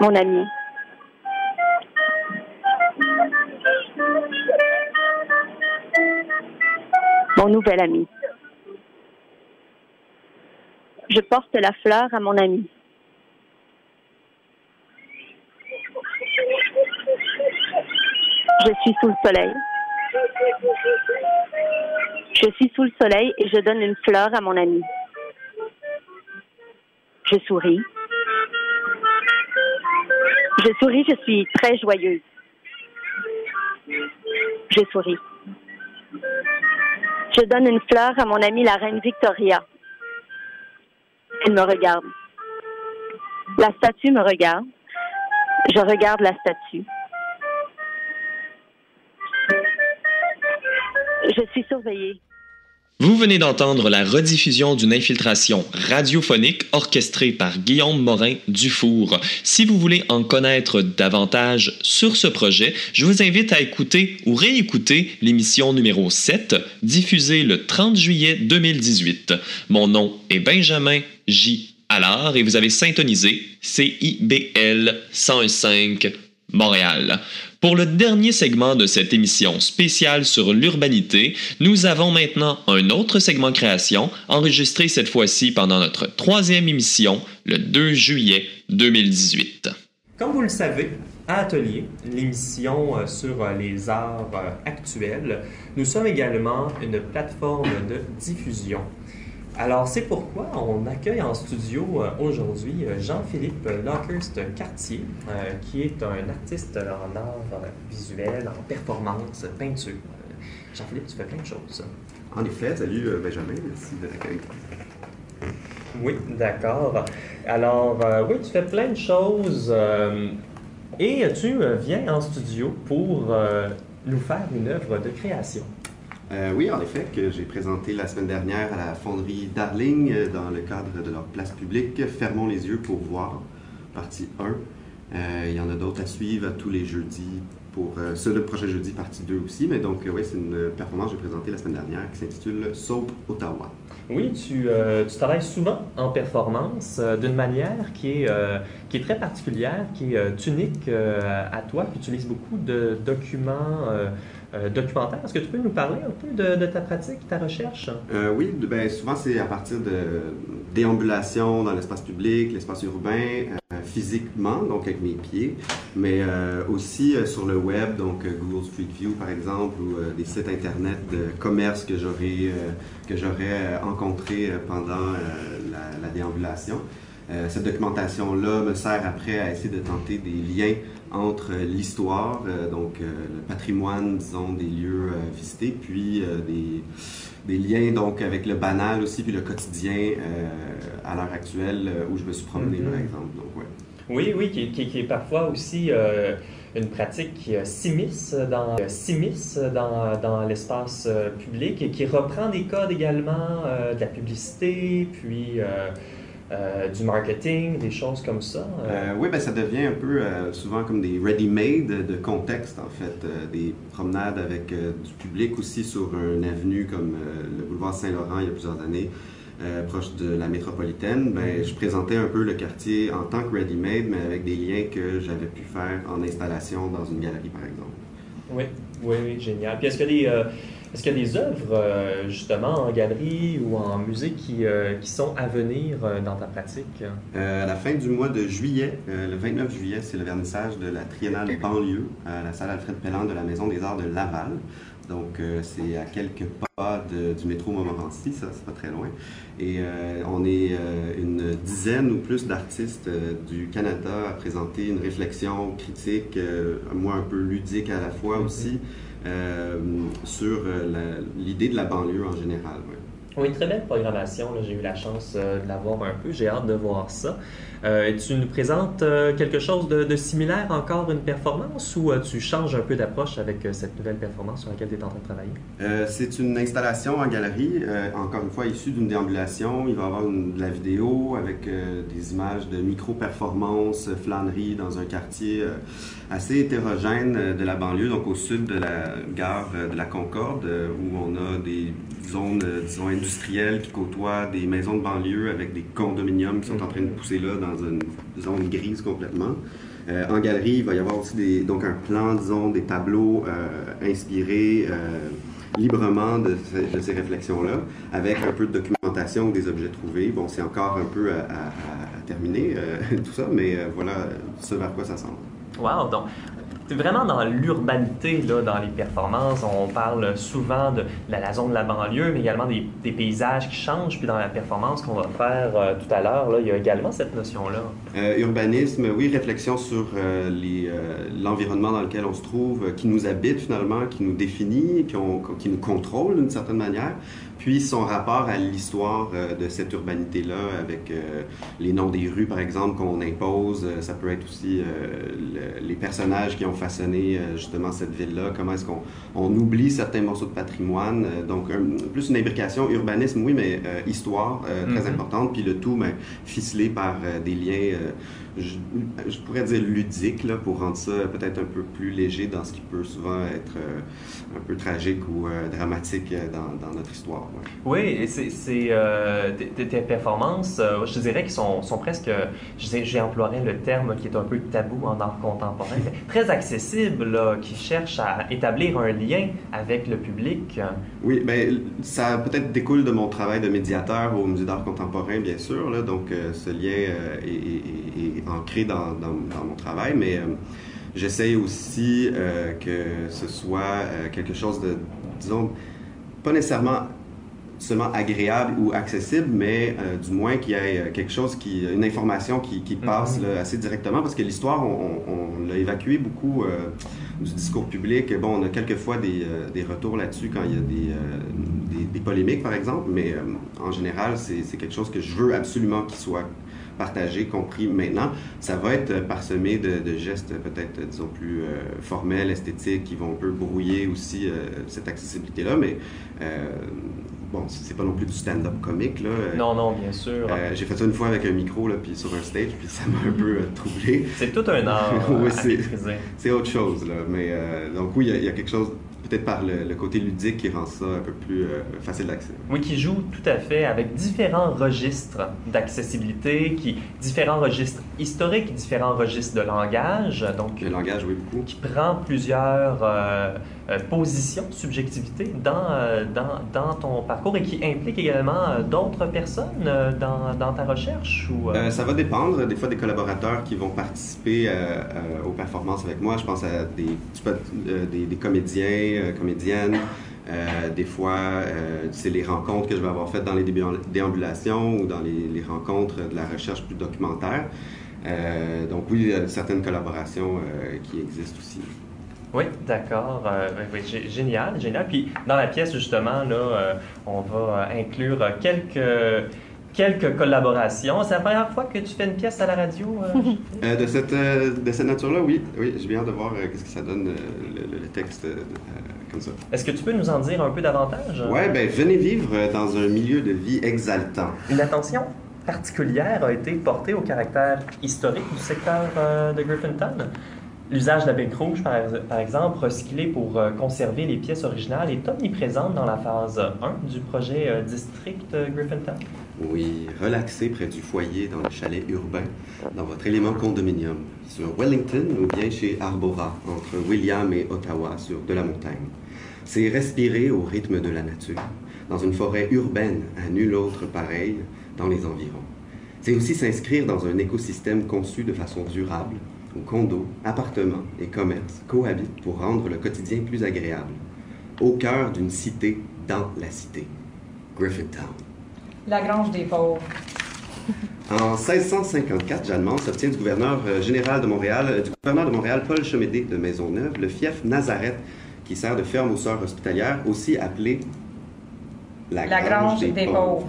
Mon ami. Nouvel ami. Je porte la fleur à mon ami. Je suis sous le soleil. Je suis sous le soleil et je donne une fleur à mon ami. Je souris. Je souris, je suis très joyeuse. Je souris. Je donne une fleur à mon amie la reine Victoria. Elle me regarde. La statue me regarde. Je regarde la statue. Je suis surveillée. Vous venez d'entendre la rediffusion d'une infiltration radiophonique orchestrée par Guillaume Morin Dufour. Si vous voulez en connaître davantage sur ce projet, je vous invite à écouter ou réécouter l'émission numéro 7, diffusée le 30 juillet 2018. Mon nom est Benjamin J. Allard et vous avez syntonisé CIBL 105 Montréal. Pour le dernier segment de cette émission spéciale sur l'urbanité, nous avons maintenant un autre segment création, enregistré cette fois-ci pendant notre troisième émission, le 2 juillet 2018. Comme vous le savez, à Atelier, l'émission euh, sur euh, les arts euh, actuels, nous sommes également une plateforme de diffusion. Alors, c'est pourquoi on accueille en studio euh, aujourd'hui euh, Jean-Philippe Lockhurst-Cartier, euh, qui est un artiste en art visuel, en performance, peinture. Jean-Philippe, tu fais plein de choses. En effet, salut Benjamin, merci de l'accueil. Oui, d'accord. Alors, euh, oui, tu fais plein de choses euh, et tu viens en studio pour euh, nous faire une œuvre de création. Euh, oui, en effet, que j'ai présenté la semaine dernière à la fonderie Darling euh, dans le cadre de leur place publique, Fermons les yeux pour voir, partie 1. Euh, il y en a d'autres à suivre tous les jeudis pour euh, ce prochain jeudi, partie 2 aussi. Mais donc, oui, c'est une performance que j'ai présentée la semaine dernière qui s'intitule Soap Ottawa. Oui, tu, tu travailles souvent en performance d'une manière qui est, qui est très particulière, qui est unique à toi. Tu utilises beaucoup de documents euh, documentaires. Est-ce que tu peux nous parler un peu de, ta pratique, ta recherche? Euh, oui, ben, souvent c'est à partir de déambulations dans l'espace public, l'espace urbain, euh, physiquement, donc avec mes pieds, mais aussi sur le web, donc Google Street View par exemple, ou des sites internet de commerce que j'aurais que rencontré pendant la, la déambulation. Cette documentation-là me sert après à essayer de tenter des liens entre l'histoire, euh, donc euh, le patrimoine, disons, des lieux euh, visités, puis des, des liens donc avec le banal aussi, puis le quotidien à l'heure actuelle où je me suis promené, Mhm. par exemple. Donc, ouais. Oui, oui, qui, qui- qui est parfois aussi euh, une pratique qui euh, s'immisce dans, euh, dans, dans l'espace public et qui reprend des codes également de la publicité, puis euh, euh, du marketing, des choses comme ça? Euh, oui, ben, ça devient un peu euh, souvent comme des ready-made de contexte, en fait. Euh, des promenades avec euh, du public aussi sur une avenue comme euh, le boulevard Saint-Laurent il y a plusieurs années, euh, proche de la métropolitaine. Ben, je présentais un peu le quartier en tant que ready-made, mais avec des liens que j'avais pu faire en installation dans une galerie, par exemple. Oui, oui, oui, génial. Puis est-ce a des, euh, est-ce qu'il y a des œuvres, euh, justement, en galerie ou en musée qui, euh, qui sont à venir euh, dans ta pratique? À la fin du mois de juillet, le 29 juillet, c'est le vernissage de la Triennale banlieue à la salle Alfred Pelland de la Maison des Arts de Laval. Donc, c'est à quelques pas de- du métro Montmorency, ça, c'est pas très loin. Et on est une dizaine ou plus d'artistes du Canada à présenter une réflexion critique, moi un peu ludique à la fois aussi, euh, sur euh, l'idée de la banlieue en général. Oui, très belle programmation. J'ai eu la chance euh, de la voir un peu. J'ai hâte de voir ça. Euh, tu nous présentes euh, quelque chose de, similaire, encore une performance, ou tu changes un peu d'approche avec cette nouvelle performance sur laquelle tu es en train de travailler? C'est une installation en galerie, encore une fois issue d'une déambulation. Il va y avoir une- de la vidéo avec des images de micro-performances, euh, flânerie dans un quartier assez hétérogène de la banlieue, donc au sud de la gare de la Concorde, où on a des zones, euh, disons, industrielles qui côtoient des maisons de banlieue avec des condominiums qui sont en train de pousser là dans une zone grise complètement. Euh, en galerie, il va y avoir aussi donc un plan, disons, des tableaux euh, inspirés euh, librement de, ces- réflexions-là, avec un peu de documentation des objets trouvés. Bon, c'est encore un peu à, à- terminer, <laughs> tout ça, mais voilà ce vers quoi ça semble. Wow! Donc, vraiment dans l'urbanité, dans les performances. On parle souvent de la, zone de la banlieue, mais également des, paysages qui changent. Puis dans la performance qu'on va faire euh, tout à l'heure, il y a également cette notion-là. Euh, urbanisme, oui, réflexion sur euh, l'environnement dans lequel on se trouve, qui nous habite finalement, qui nous définit, qui nous contrôle d'une certaine manière, puis son rapport à l'histoire euh, de cette urbanité-là, avec euh, les noms des rues, par exemple, qu'on impose. Euh, ça peut être aussi le- les personnages qui ont façonné justement cette ville-là, comment est-ce qu'on on oublie certains morceaux de patrimoine. Donc, un- plus une imbrication urbanisme, oui, mais histoire, très Mhm. importante, puis le tout, ben, ficelé par des liens, je, je pourrais dire ludiques, là, pour rendre ça peut-être un peu plus léger dans ce qui peut souvent être euh, un peu tragique ou euh, dramatique euh, dans, dans notre histoire. ouais. Oui, et c'est, euh, tes, performances, je dirais qu'ils sont, sont presque, sais- j'emploierais le terme qui est un peu tabou en art contemporain, mais <laughs> très accessible, là, qui cherche à établir un lien avec le public. Oui, ben ça peut-être découle de mon travail de médiateur au Musée d'art contemporain, bien sûr. Là, donc, ce lien est- est- est ancré dans, dans- dans mon travail, mais euh, j'essaye aussi euh, que ce soit euh, quelque chose de, disons, pas nécessairement seulement agréable ou accessible, mais euh, du moins qu'il y ait quelque chose qui, une information qui, qui passe là, assez directement, parce que l'histoire, on, on- on l'a évacué beaucoup euh, du discours public. Bon, on a quelquefois des, euh, des retours là-dessus quand il y a des, des, des polémiques, par exemple, mais en général, c'est quelque chose que je veux absolument qu'il soit partagé, compris maintenant. Ça va être euh, parsemé de, de gestes peut-être, euh, disons, plus euh, formels, esthétiques, qui vont un peu brouiller aussi cette accessibilité-là, mais bon, c'est pas non plus du stand-up comique, là. Non, non, bien sûr. euh, j'ai fait ça une fois avec un micro, là, puis sur un stage, puis ça m'a un peu euh, troublé. C'est tout un art <laughs> Oui, c'est- autre chose, là. Mais euh, donc oui, il y a- il y, a quelque chose, peut-être par le, le côté ludique, qui rend ça un peu plus euh, facile d'accès. Oui, qui joue tout à fait avec différents registres d'accessibilité, qui différents registres historiques, différents registres de langage, donc Le langage, oui, beaucoup. qui prend plusieurs euh, euh, positions, subjectivités dans, euh, dans, dans ton parcours et qui implique également d'autres personnes dans, dans ta recherche ou ça va dépendre. Des fois, des collaborateurs qui vont participer aux performances avec moi. Je pense à des, des comédiens, euh, comédiennes. Euh, des fois, euh, c'est les rencontres que je vais avoir faites dans les déambulations ou dans les, les rencontres de la recherche plus documentaire. Euh, donc oui, il y a certaines collaborations euh, qui existent aussi. Oui, d'accord. Euh, oui, génial, génial. Puis dans la pièce, justement, là, euh, on va inclure quelques, quelques collaborations. C'est la première fois que tu fais une pièce à la radio? euh, <laughs> Euh, de cette, euh, de cette nature-là, oui. Oui, j'ai bien hâte de voir euh, qu'est-ce que ça donne, euh, le, texte euh. Est-ce que tu peux nous en dire un peu davantage? Ouais, ben venez vivre euh, dans un milieu de vie exaltant. Une attention? particulière a été portée au caractère historique du secteur euh, de Griffintown. L'usage de la brique rouge, par, par exemple, recyclé pour euh, conserver les pièces originales, est omniprésente dans la phase 1 du projet euh, District euh, Griffintown. Oui, relaxé près du foyer dans le chalet urbain, dans votre élément condominium, sur Wellington ou bien chez Arbora, entre William et Ottawa, sur de la montagne. C'est respirer au rythme de la nature, dans une forêt urbaine à nul autre pareil dans les environs. C'est aussi s'inscrire dans un écosystème conçu de façon durable, où condos, appartements et commerces cohabitent pour rendre le quotidien plus agréable. Au cœur d'une cité dans la cité. Griffintown. La grange des pauvres. En 1654, Jeanne Mance obtient du gouverneur euh, général de Montréal, euh, du gouverneur de Montréal, Paul Chemédé de Maisonneuve, le fief Nazareth, qui sert de ferme aux sœurs hospitalières, aussi appelée la, La grange des pauvres.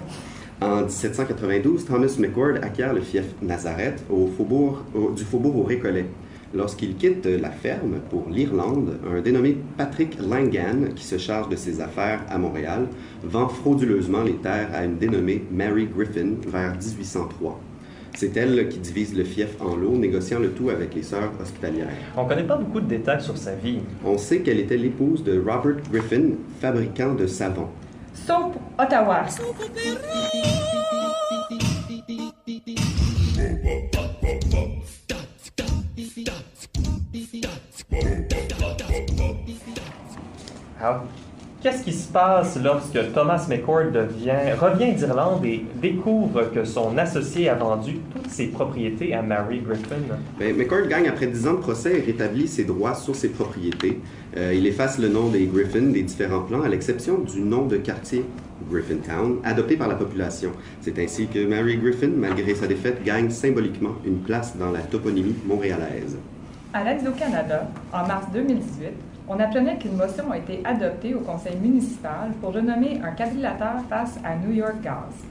En 1792, Thomas McCord acquiert le fief Nazareth au faubourg, au- du faubourg au Récollet. Lorsqu'il quitte la ferme pour l'Irlande, un dénommé Patrick Langan, qui se charge de ses affaires à Montréal, vend frauduleusement les terres à une dénommée Mary Griffin vers 1803. C'est elle qui divise le fief en lots, négociant le tout avec les sœurs hospitalières. On ne connaît pas beaucoup de détails sur sa vie. On sait qu'elle était l'épouse de Robert Griffin, fabricant de savon. Sauf Ottawa. Alors, qu'est-ce qui se passe lorsque Thomas McCord devient, revient d'Irlande et découvre que son associé a vendu toutes ses propriétés à Mary Griffin? Ben, McCord gagne après 10 ans de procès et rétablit ses droits sur ses propriétés. Euh, il efface le nom des Griffin des différents plans, à l'exception du nom de quartier Griffintown, adopté par la population. C'est ainsi que Mary Griffin, malgré sa défaite, gagne symboliquement une place dans la toponymie montréalaise. À Radio-Canada, en mars 2018, on apprenait qu'une motion a été adoptée au conseil municipal pour renommer un quadrilatère face à New York Gas.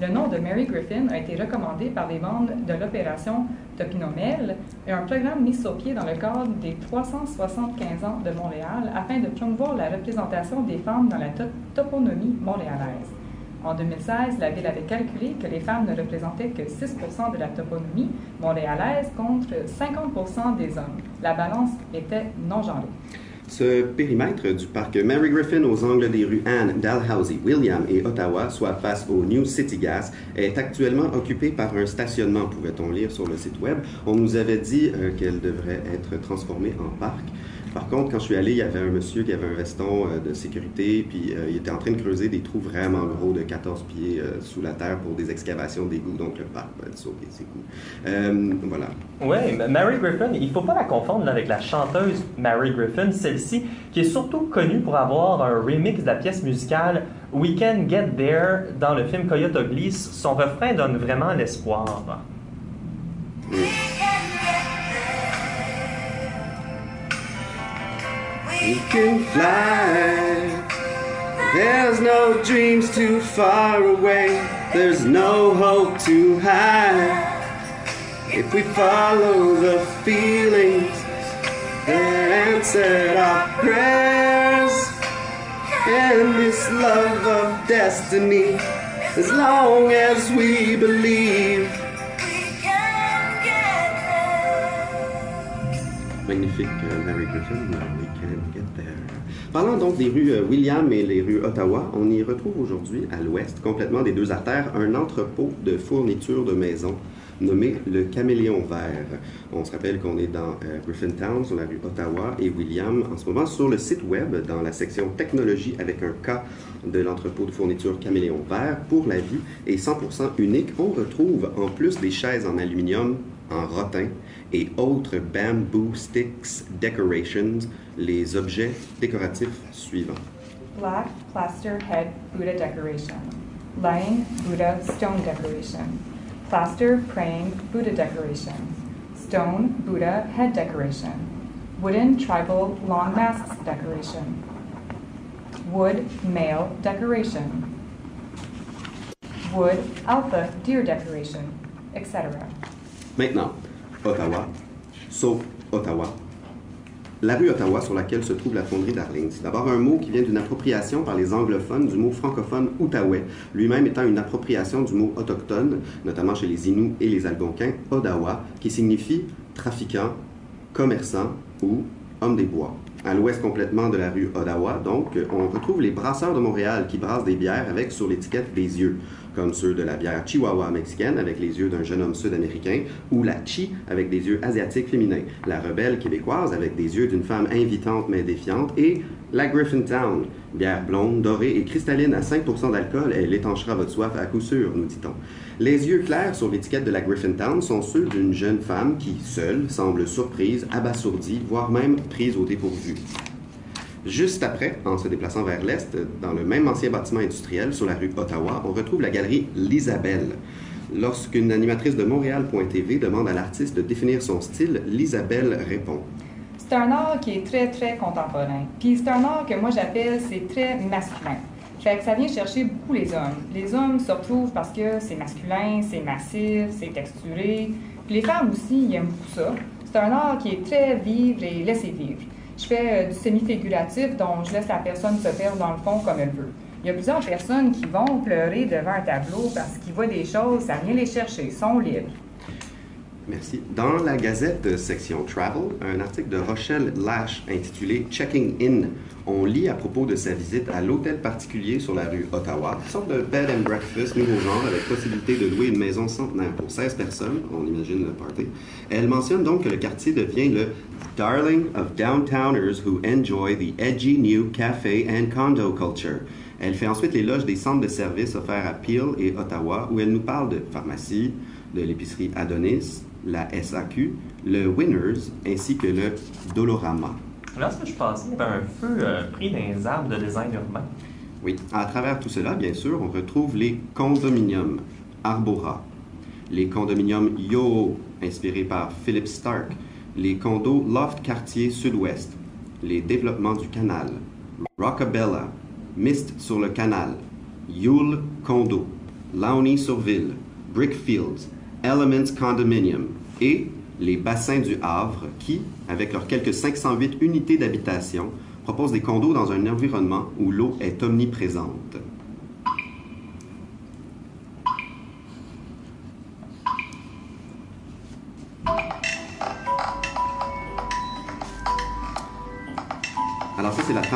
Le nom de Mary Griffin a été recommandé par les membres de l'opération Topinomel et un programme mis sur pied dans le cadre des 375 ans de Montréal afin de promouvoir la représentation des femmes dans la to- toponymie montréalaise. En 2016, la ville avait calculé que les femmes ne représentaient que 6% de la toponymie montréalaise contre 50% des hommes. La balance était non genrée. Ce périmètre du parc Mary Griffin aux angles des rues Anne, Dalhousie, William et Ottawa, soit face au New City Gas, est actuellement occupé par un stationnement, pouvait-on lire sur le site web. On nous avait dit euh, qu'elle devrait être transformée en parc. Par contre, quand je suis allé, il y avait un monsieur qui avait un veston euh, de sécurité, puis euh, il était en train de creuser des trous vraiment gros de 14 pieds euh, sous la terre pour des excavations d'égouts, donc le parc va être sauvé, c'est cool. Voilà. Oui, Mary Griffin, il ne faut pas la confondre avec la chanteuse Mary Griffin, celle-ci, qui est surtout connue pour avoir un remix de la pièce musicale We Can Get There dans le film Coyote Ugly. Son refrain donne vraiment l'espoir. We can fly. There's no dreams too far away. There's no hope too high. If we follow the feelings that answered our prayers and this love of destiny, as long as we believe. Magnifique, euh, Mary Griffin, We Can Get There. Parlant donc des rues euh, William et les rues Ottawa, on y retrouve aujourd'hui, à l'ouest, complètement des deux artères, un entrepôt de fournitures de maison nommé le Caméléon Vert. On se rappelle qu'on est dans euh, Griffintown, sur la rue Ottawa, et William, en ce moment, sur le site web, dans la section technologie, avec un cas de l'entrepôt de fournitures Caméléon Vert, pour la vue, et 100% unique, on retrouve, en plus des chaises en aluminium, en rotin et autres bamboo sticks decorations, les objets décoratifs suivants. Black plaster head Buddha decoration. Lying Buddha stone decoration. Plaster praying Buddha decoration. Stone Buddha head decoration. Wooden tribal long masks decoration. Wood male decoration. Wood alpha deer decoration, etc. Maintenant, Ottawa, sauf Ottawa, la rue Ottawa sur laquelle se trouve la fonderie Darling. C'est d'abord un mot qui vient d'une appropriation par les anglophones du mot francophone Outaouais, lui-même étant une appropriation du mot autochtone, notamment chez les Inuits et les Algonquins, Odawa, qui signifie trafiquant, commerçant ou homme des bois. À l'ouest complètement de la rue Odawa, donc, on retrouve les brasseurs de Montréal qui brassent des bières avec sur l'étiquette des yeux, comme ceux de la bière Chihuahua mexicaine avec les yeux d'un jeune homme sud-américain, ou la Chi avec des yeux asiatiques féminins, la rebelle québécoise avec des yeux d'une femme invitante mais défiante, et la Griffintown, bière blonde, dorée et cristalline à 5% d'alcool, elle étanchera votre soif à coup sûr, nous dit-on. Les yeux clairs sur l'étiquette de la Griffintown sont ceux d'une jeune femme qui, seule, semble surprise, abasourdie, voire même prise au dépourvu. Juste après, en se déplaçant vers l'est, dans le même ancien bâtiment industriel sur la rue Ottawa, on retrouve la galerie L'Isabelle. Lorsqu'une animatrice de Montréal.tv demande à l'artiste de définir son style, l'Isabelle répond C'est un art qui est très, très contemporain. Puis c'est un art que moi j'appelle, c'est très masculin. Fait que ça vient chercher beaucoup les hommes. Les hommes se retrouvent parce que c'est masculin, c'est massif, c'est texturé. Puis les femmes aussi, ils aiment beaucoup ça. C'est un art qui est très vivre et laisser vivre. Je fais euh, du semi-figuratif, donc je laisse la personne se perdre dans le fond comme elle veut. Il y a plusieurs personnes qui vont pleurer devant un tableau parce qu'ils voient des choses, ça vient les chercher, ils sont libres. Merci. Dans la Gazette euh, section Travel, un article de Rochelle Lash intitulé Checking In, on lit à propos de sa visite à l'hôtel particulier sur la rue Ottawa, une sorte de bed and breakfast nouveau genre avec possibilité de louer une maison centenaire pour 16 personnes, on imagine le party. Elle mentionne donc que le quartier devient le darling of downtowners who enjoy the edgy new café and condo culture. Elle fait ensuite l'éloge des centres de services offerts à Peel et Ottawa, où elle nous parle de pharmacie, de l'épicerie Adonis, la SAQ, le Winners ainsi que le Dolorama. Lorsque je passais, il y avait un feu euh, pris dans les arbres de design urbain. Oui, à travers tout cela, bien sûr, on retrouve les condominiums Arbora, les condominiums Yo, inspirés par Philip Stark, les condos Loft Quartier Sud-Ouest, les développements du canal, Rockabella, Mist sur le canal, Yule Condo, Lawney sur Ville, Brickfields, Elements Condominium et les bassins du Havre qui, avec leurs quelques 508 unités d'habitation, proposent des condos dans un environnement où l'eau est omniprésente.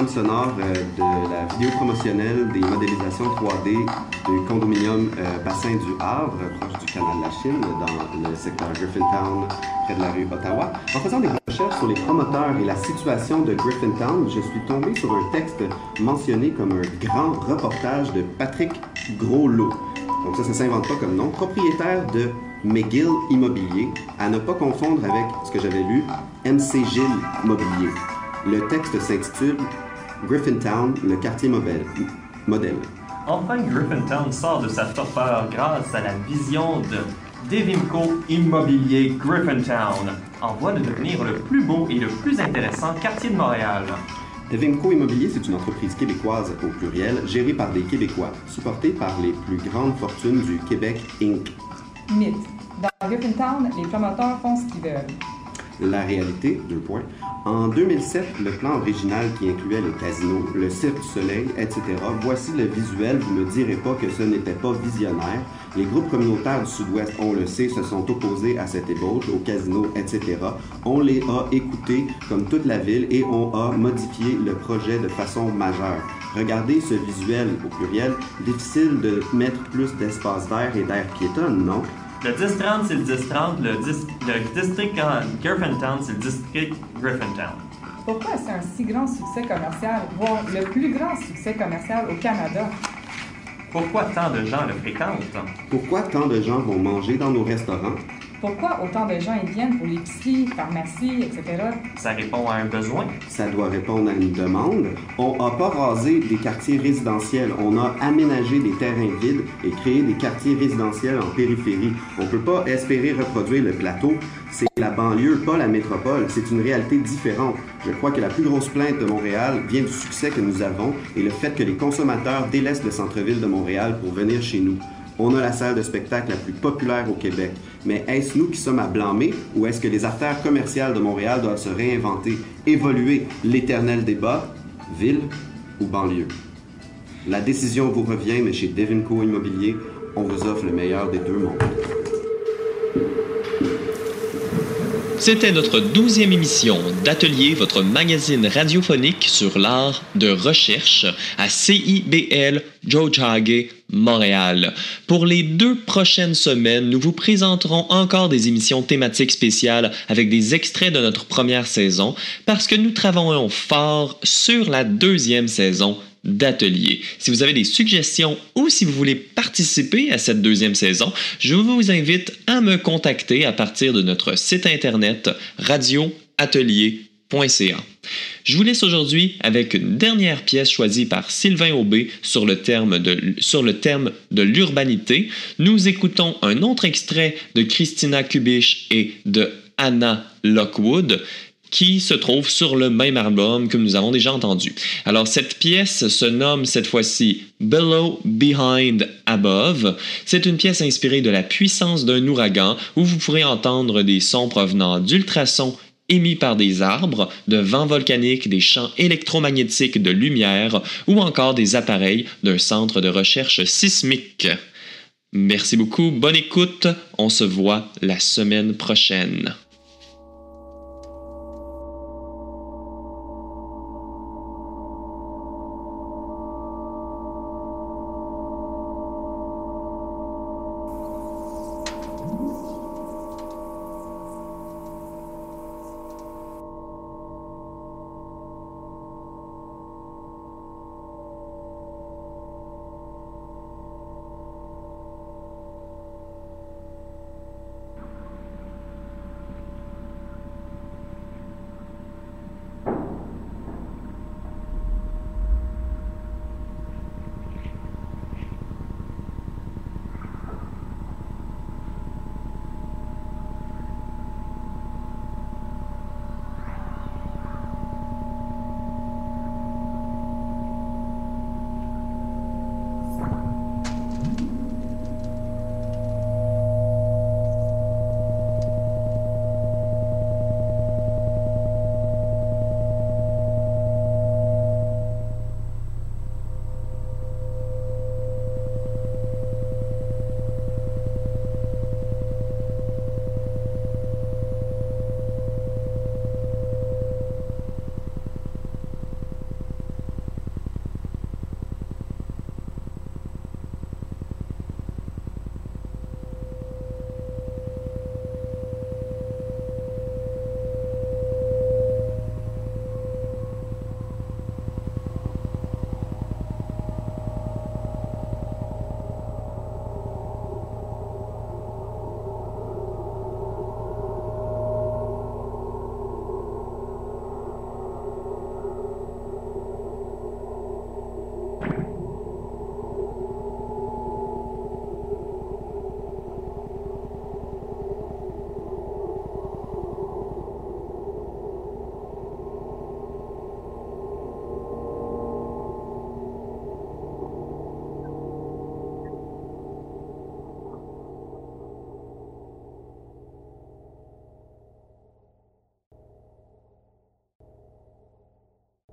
Sonore euh, de la vidéo promotionnelle des modélisations 3D du condominium euh, Bassin du Havre, proche du canal de la Chine, dans le secteur Griffintown, près de la rue Ottawa. En faisant des recherches sur les promoteurs et la situation de Griffintown, je suis tombé sur un texte mentionné comme un grand reportage de Patrick Groslot. Donc ça, ça s'invente pas comme nom. Propriétaire de McGill Immobilier, à ne pas confondre avec ce que j'avais lu, MC Gilles Mobilier. Le texte s'intitule Griffintown, le quartier modèle. modèle. Enfin, Griffintown sort de sa torpeur grâce à la vision de Devimco Immobilier Griffintown, en voie de devenir le plus beau et le plus intéressant quartier de Montréal. Devimco Immobilier, c'est une entreprise québécoise au pluriel, gérée par des Québécois, supportée par les plus grandes fortunes du Québec Inc. Mythe. Dans Griffintown, les promoteurs font ce qu'ils veulent. La réalité, deux points. En 2007, le plan original qui incluait le casino, le Cirque Soleil, etc. Voici le visuel, vous ne me direz pas que ce n'était pas visionnaire. Les groupes communautaires du Sud-Ouest, on le sait, se sont opposés à cette ébauche, au casino, etc. On les a écoutés, comme toute la ville, et on a modifié le projet de façon majeure. Regardez ce visuel au pluriel. Difficile de mettre plus d'espace vert et d'air piétonne, non? Le 10-30, c'est le 10-30. Le, dis- le district Griffintown, c'est le district Griffintown. Pourquoi c'est un si grand succès commercial, voire le plus grand succès commercial au Canada? Pourquoi tant de gens le fréquentent? Pourquoi tant de gens vont manger dans nos restaurants? Pourquoi autant de gens y viennent pour l'épicerie, pharmacie, etc.? Ça répond à un besoin. Ça doit répondre à une demande. On n'a pas rasé des quartiers résidentiels. On a aménagé des terrains vides et créé des quartiers résidentiels en périphérie. On ne peut pas espérer reproduire le plateau. C'est la banlieue, pas la métropole. C'est une réalité différente. Je crois que la plus grosse plainte de Montréal vient du succès que nous avons et le fait que les consommateurs délaissent le centre-ville de Montréal pour venir chez nous. On a la salle de spectacle la plus populaire au Québec. Mais est-ce nous qui sommes à blâmer ou est-ce que les artères commerciales de Montréal doivent se réinventer, évoluer l'éternel débat, ville ou banlieue? La décision vous revient, mais chez Devinco Immobilier, on vous offre le meilleur des deux mondes. C'était notre douzième émission d'Atelier, votre magazine radiophonique sur l'art de recherche à CIBL Jojage, Montréal. Pour les deux prochaines semaines, nous vous présenterons encore des émissions thématiques spéciales avec des extraits de notre première saison parce que nous travaillons fort sur la deuxième saison d'atelier. Si vous avez des suggestions ou si vous voulez participer à cette deuxième saison, je vous invite à me contacter à partir de notre site internet radioatelier.ca. Je vous laisse aujourd'hui avec une dernière pièce choisie par Sylvain Aubé sur le terme de, de l'urbanité. Nous écoutons un autre extrait de Christina Kubich et de Anna Lockwood qui se trouve sur le même album que nous avons déjà entendu. Alors cette pièce se nomme cette fois-ci Below, Behind, Above. C'est une pièce inspirée de la puissance d'un ouragan où vous pourrez entendre des sons provenant d'ultrasons émis par des arbres, de vents volcaniques, des champs électromagnétiques de lumière ou encore des appareils d'un centre de recherche sismique. Merci beaucoup, bonne écoute, on se voit la semaine prochaine.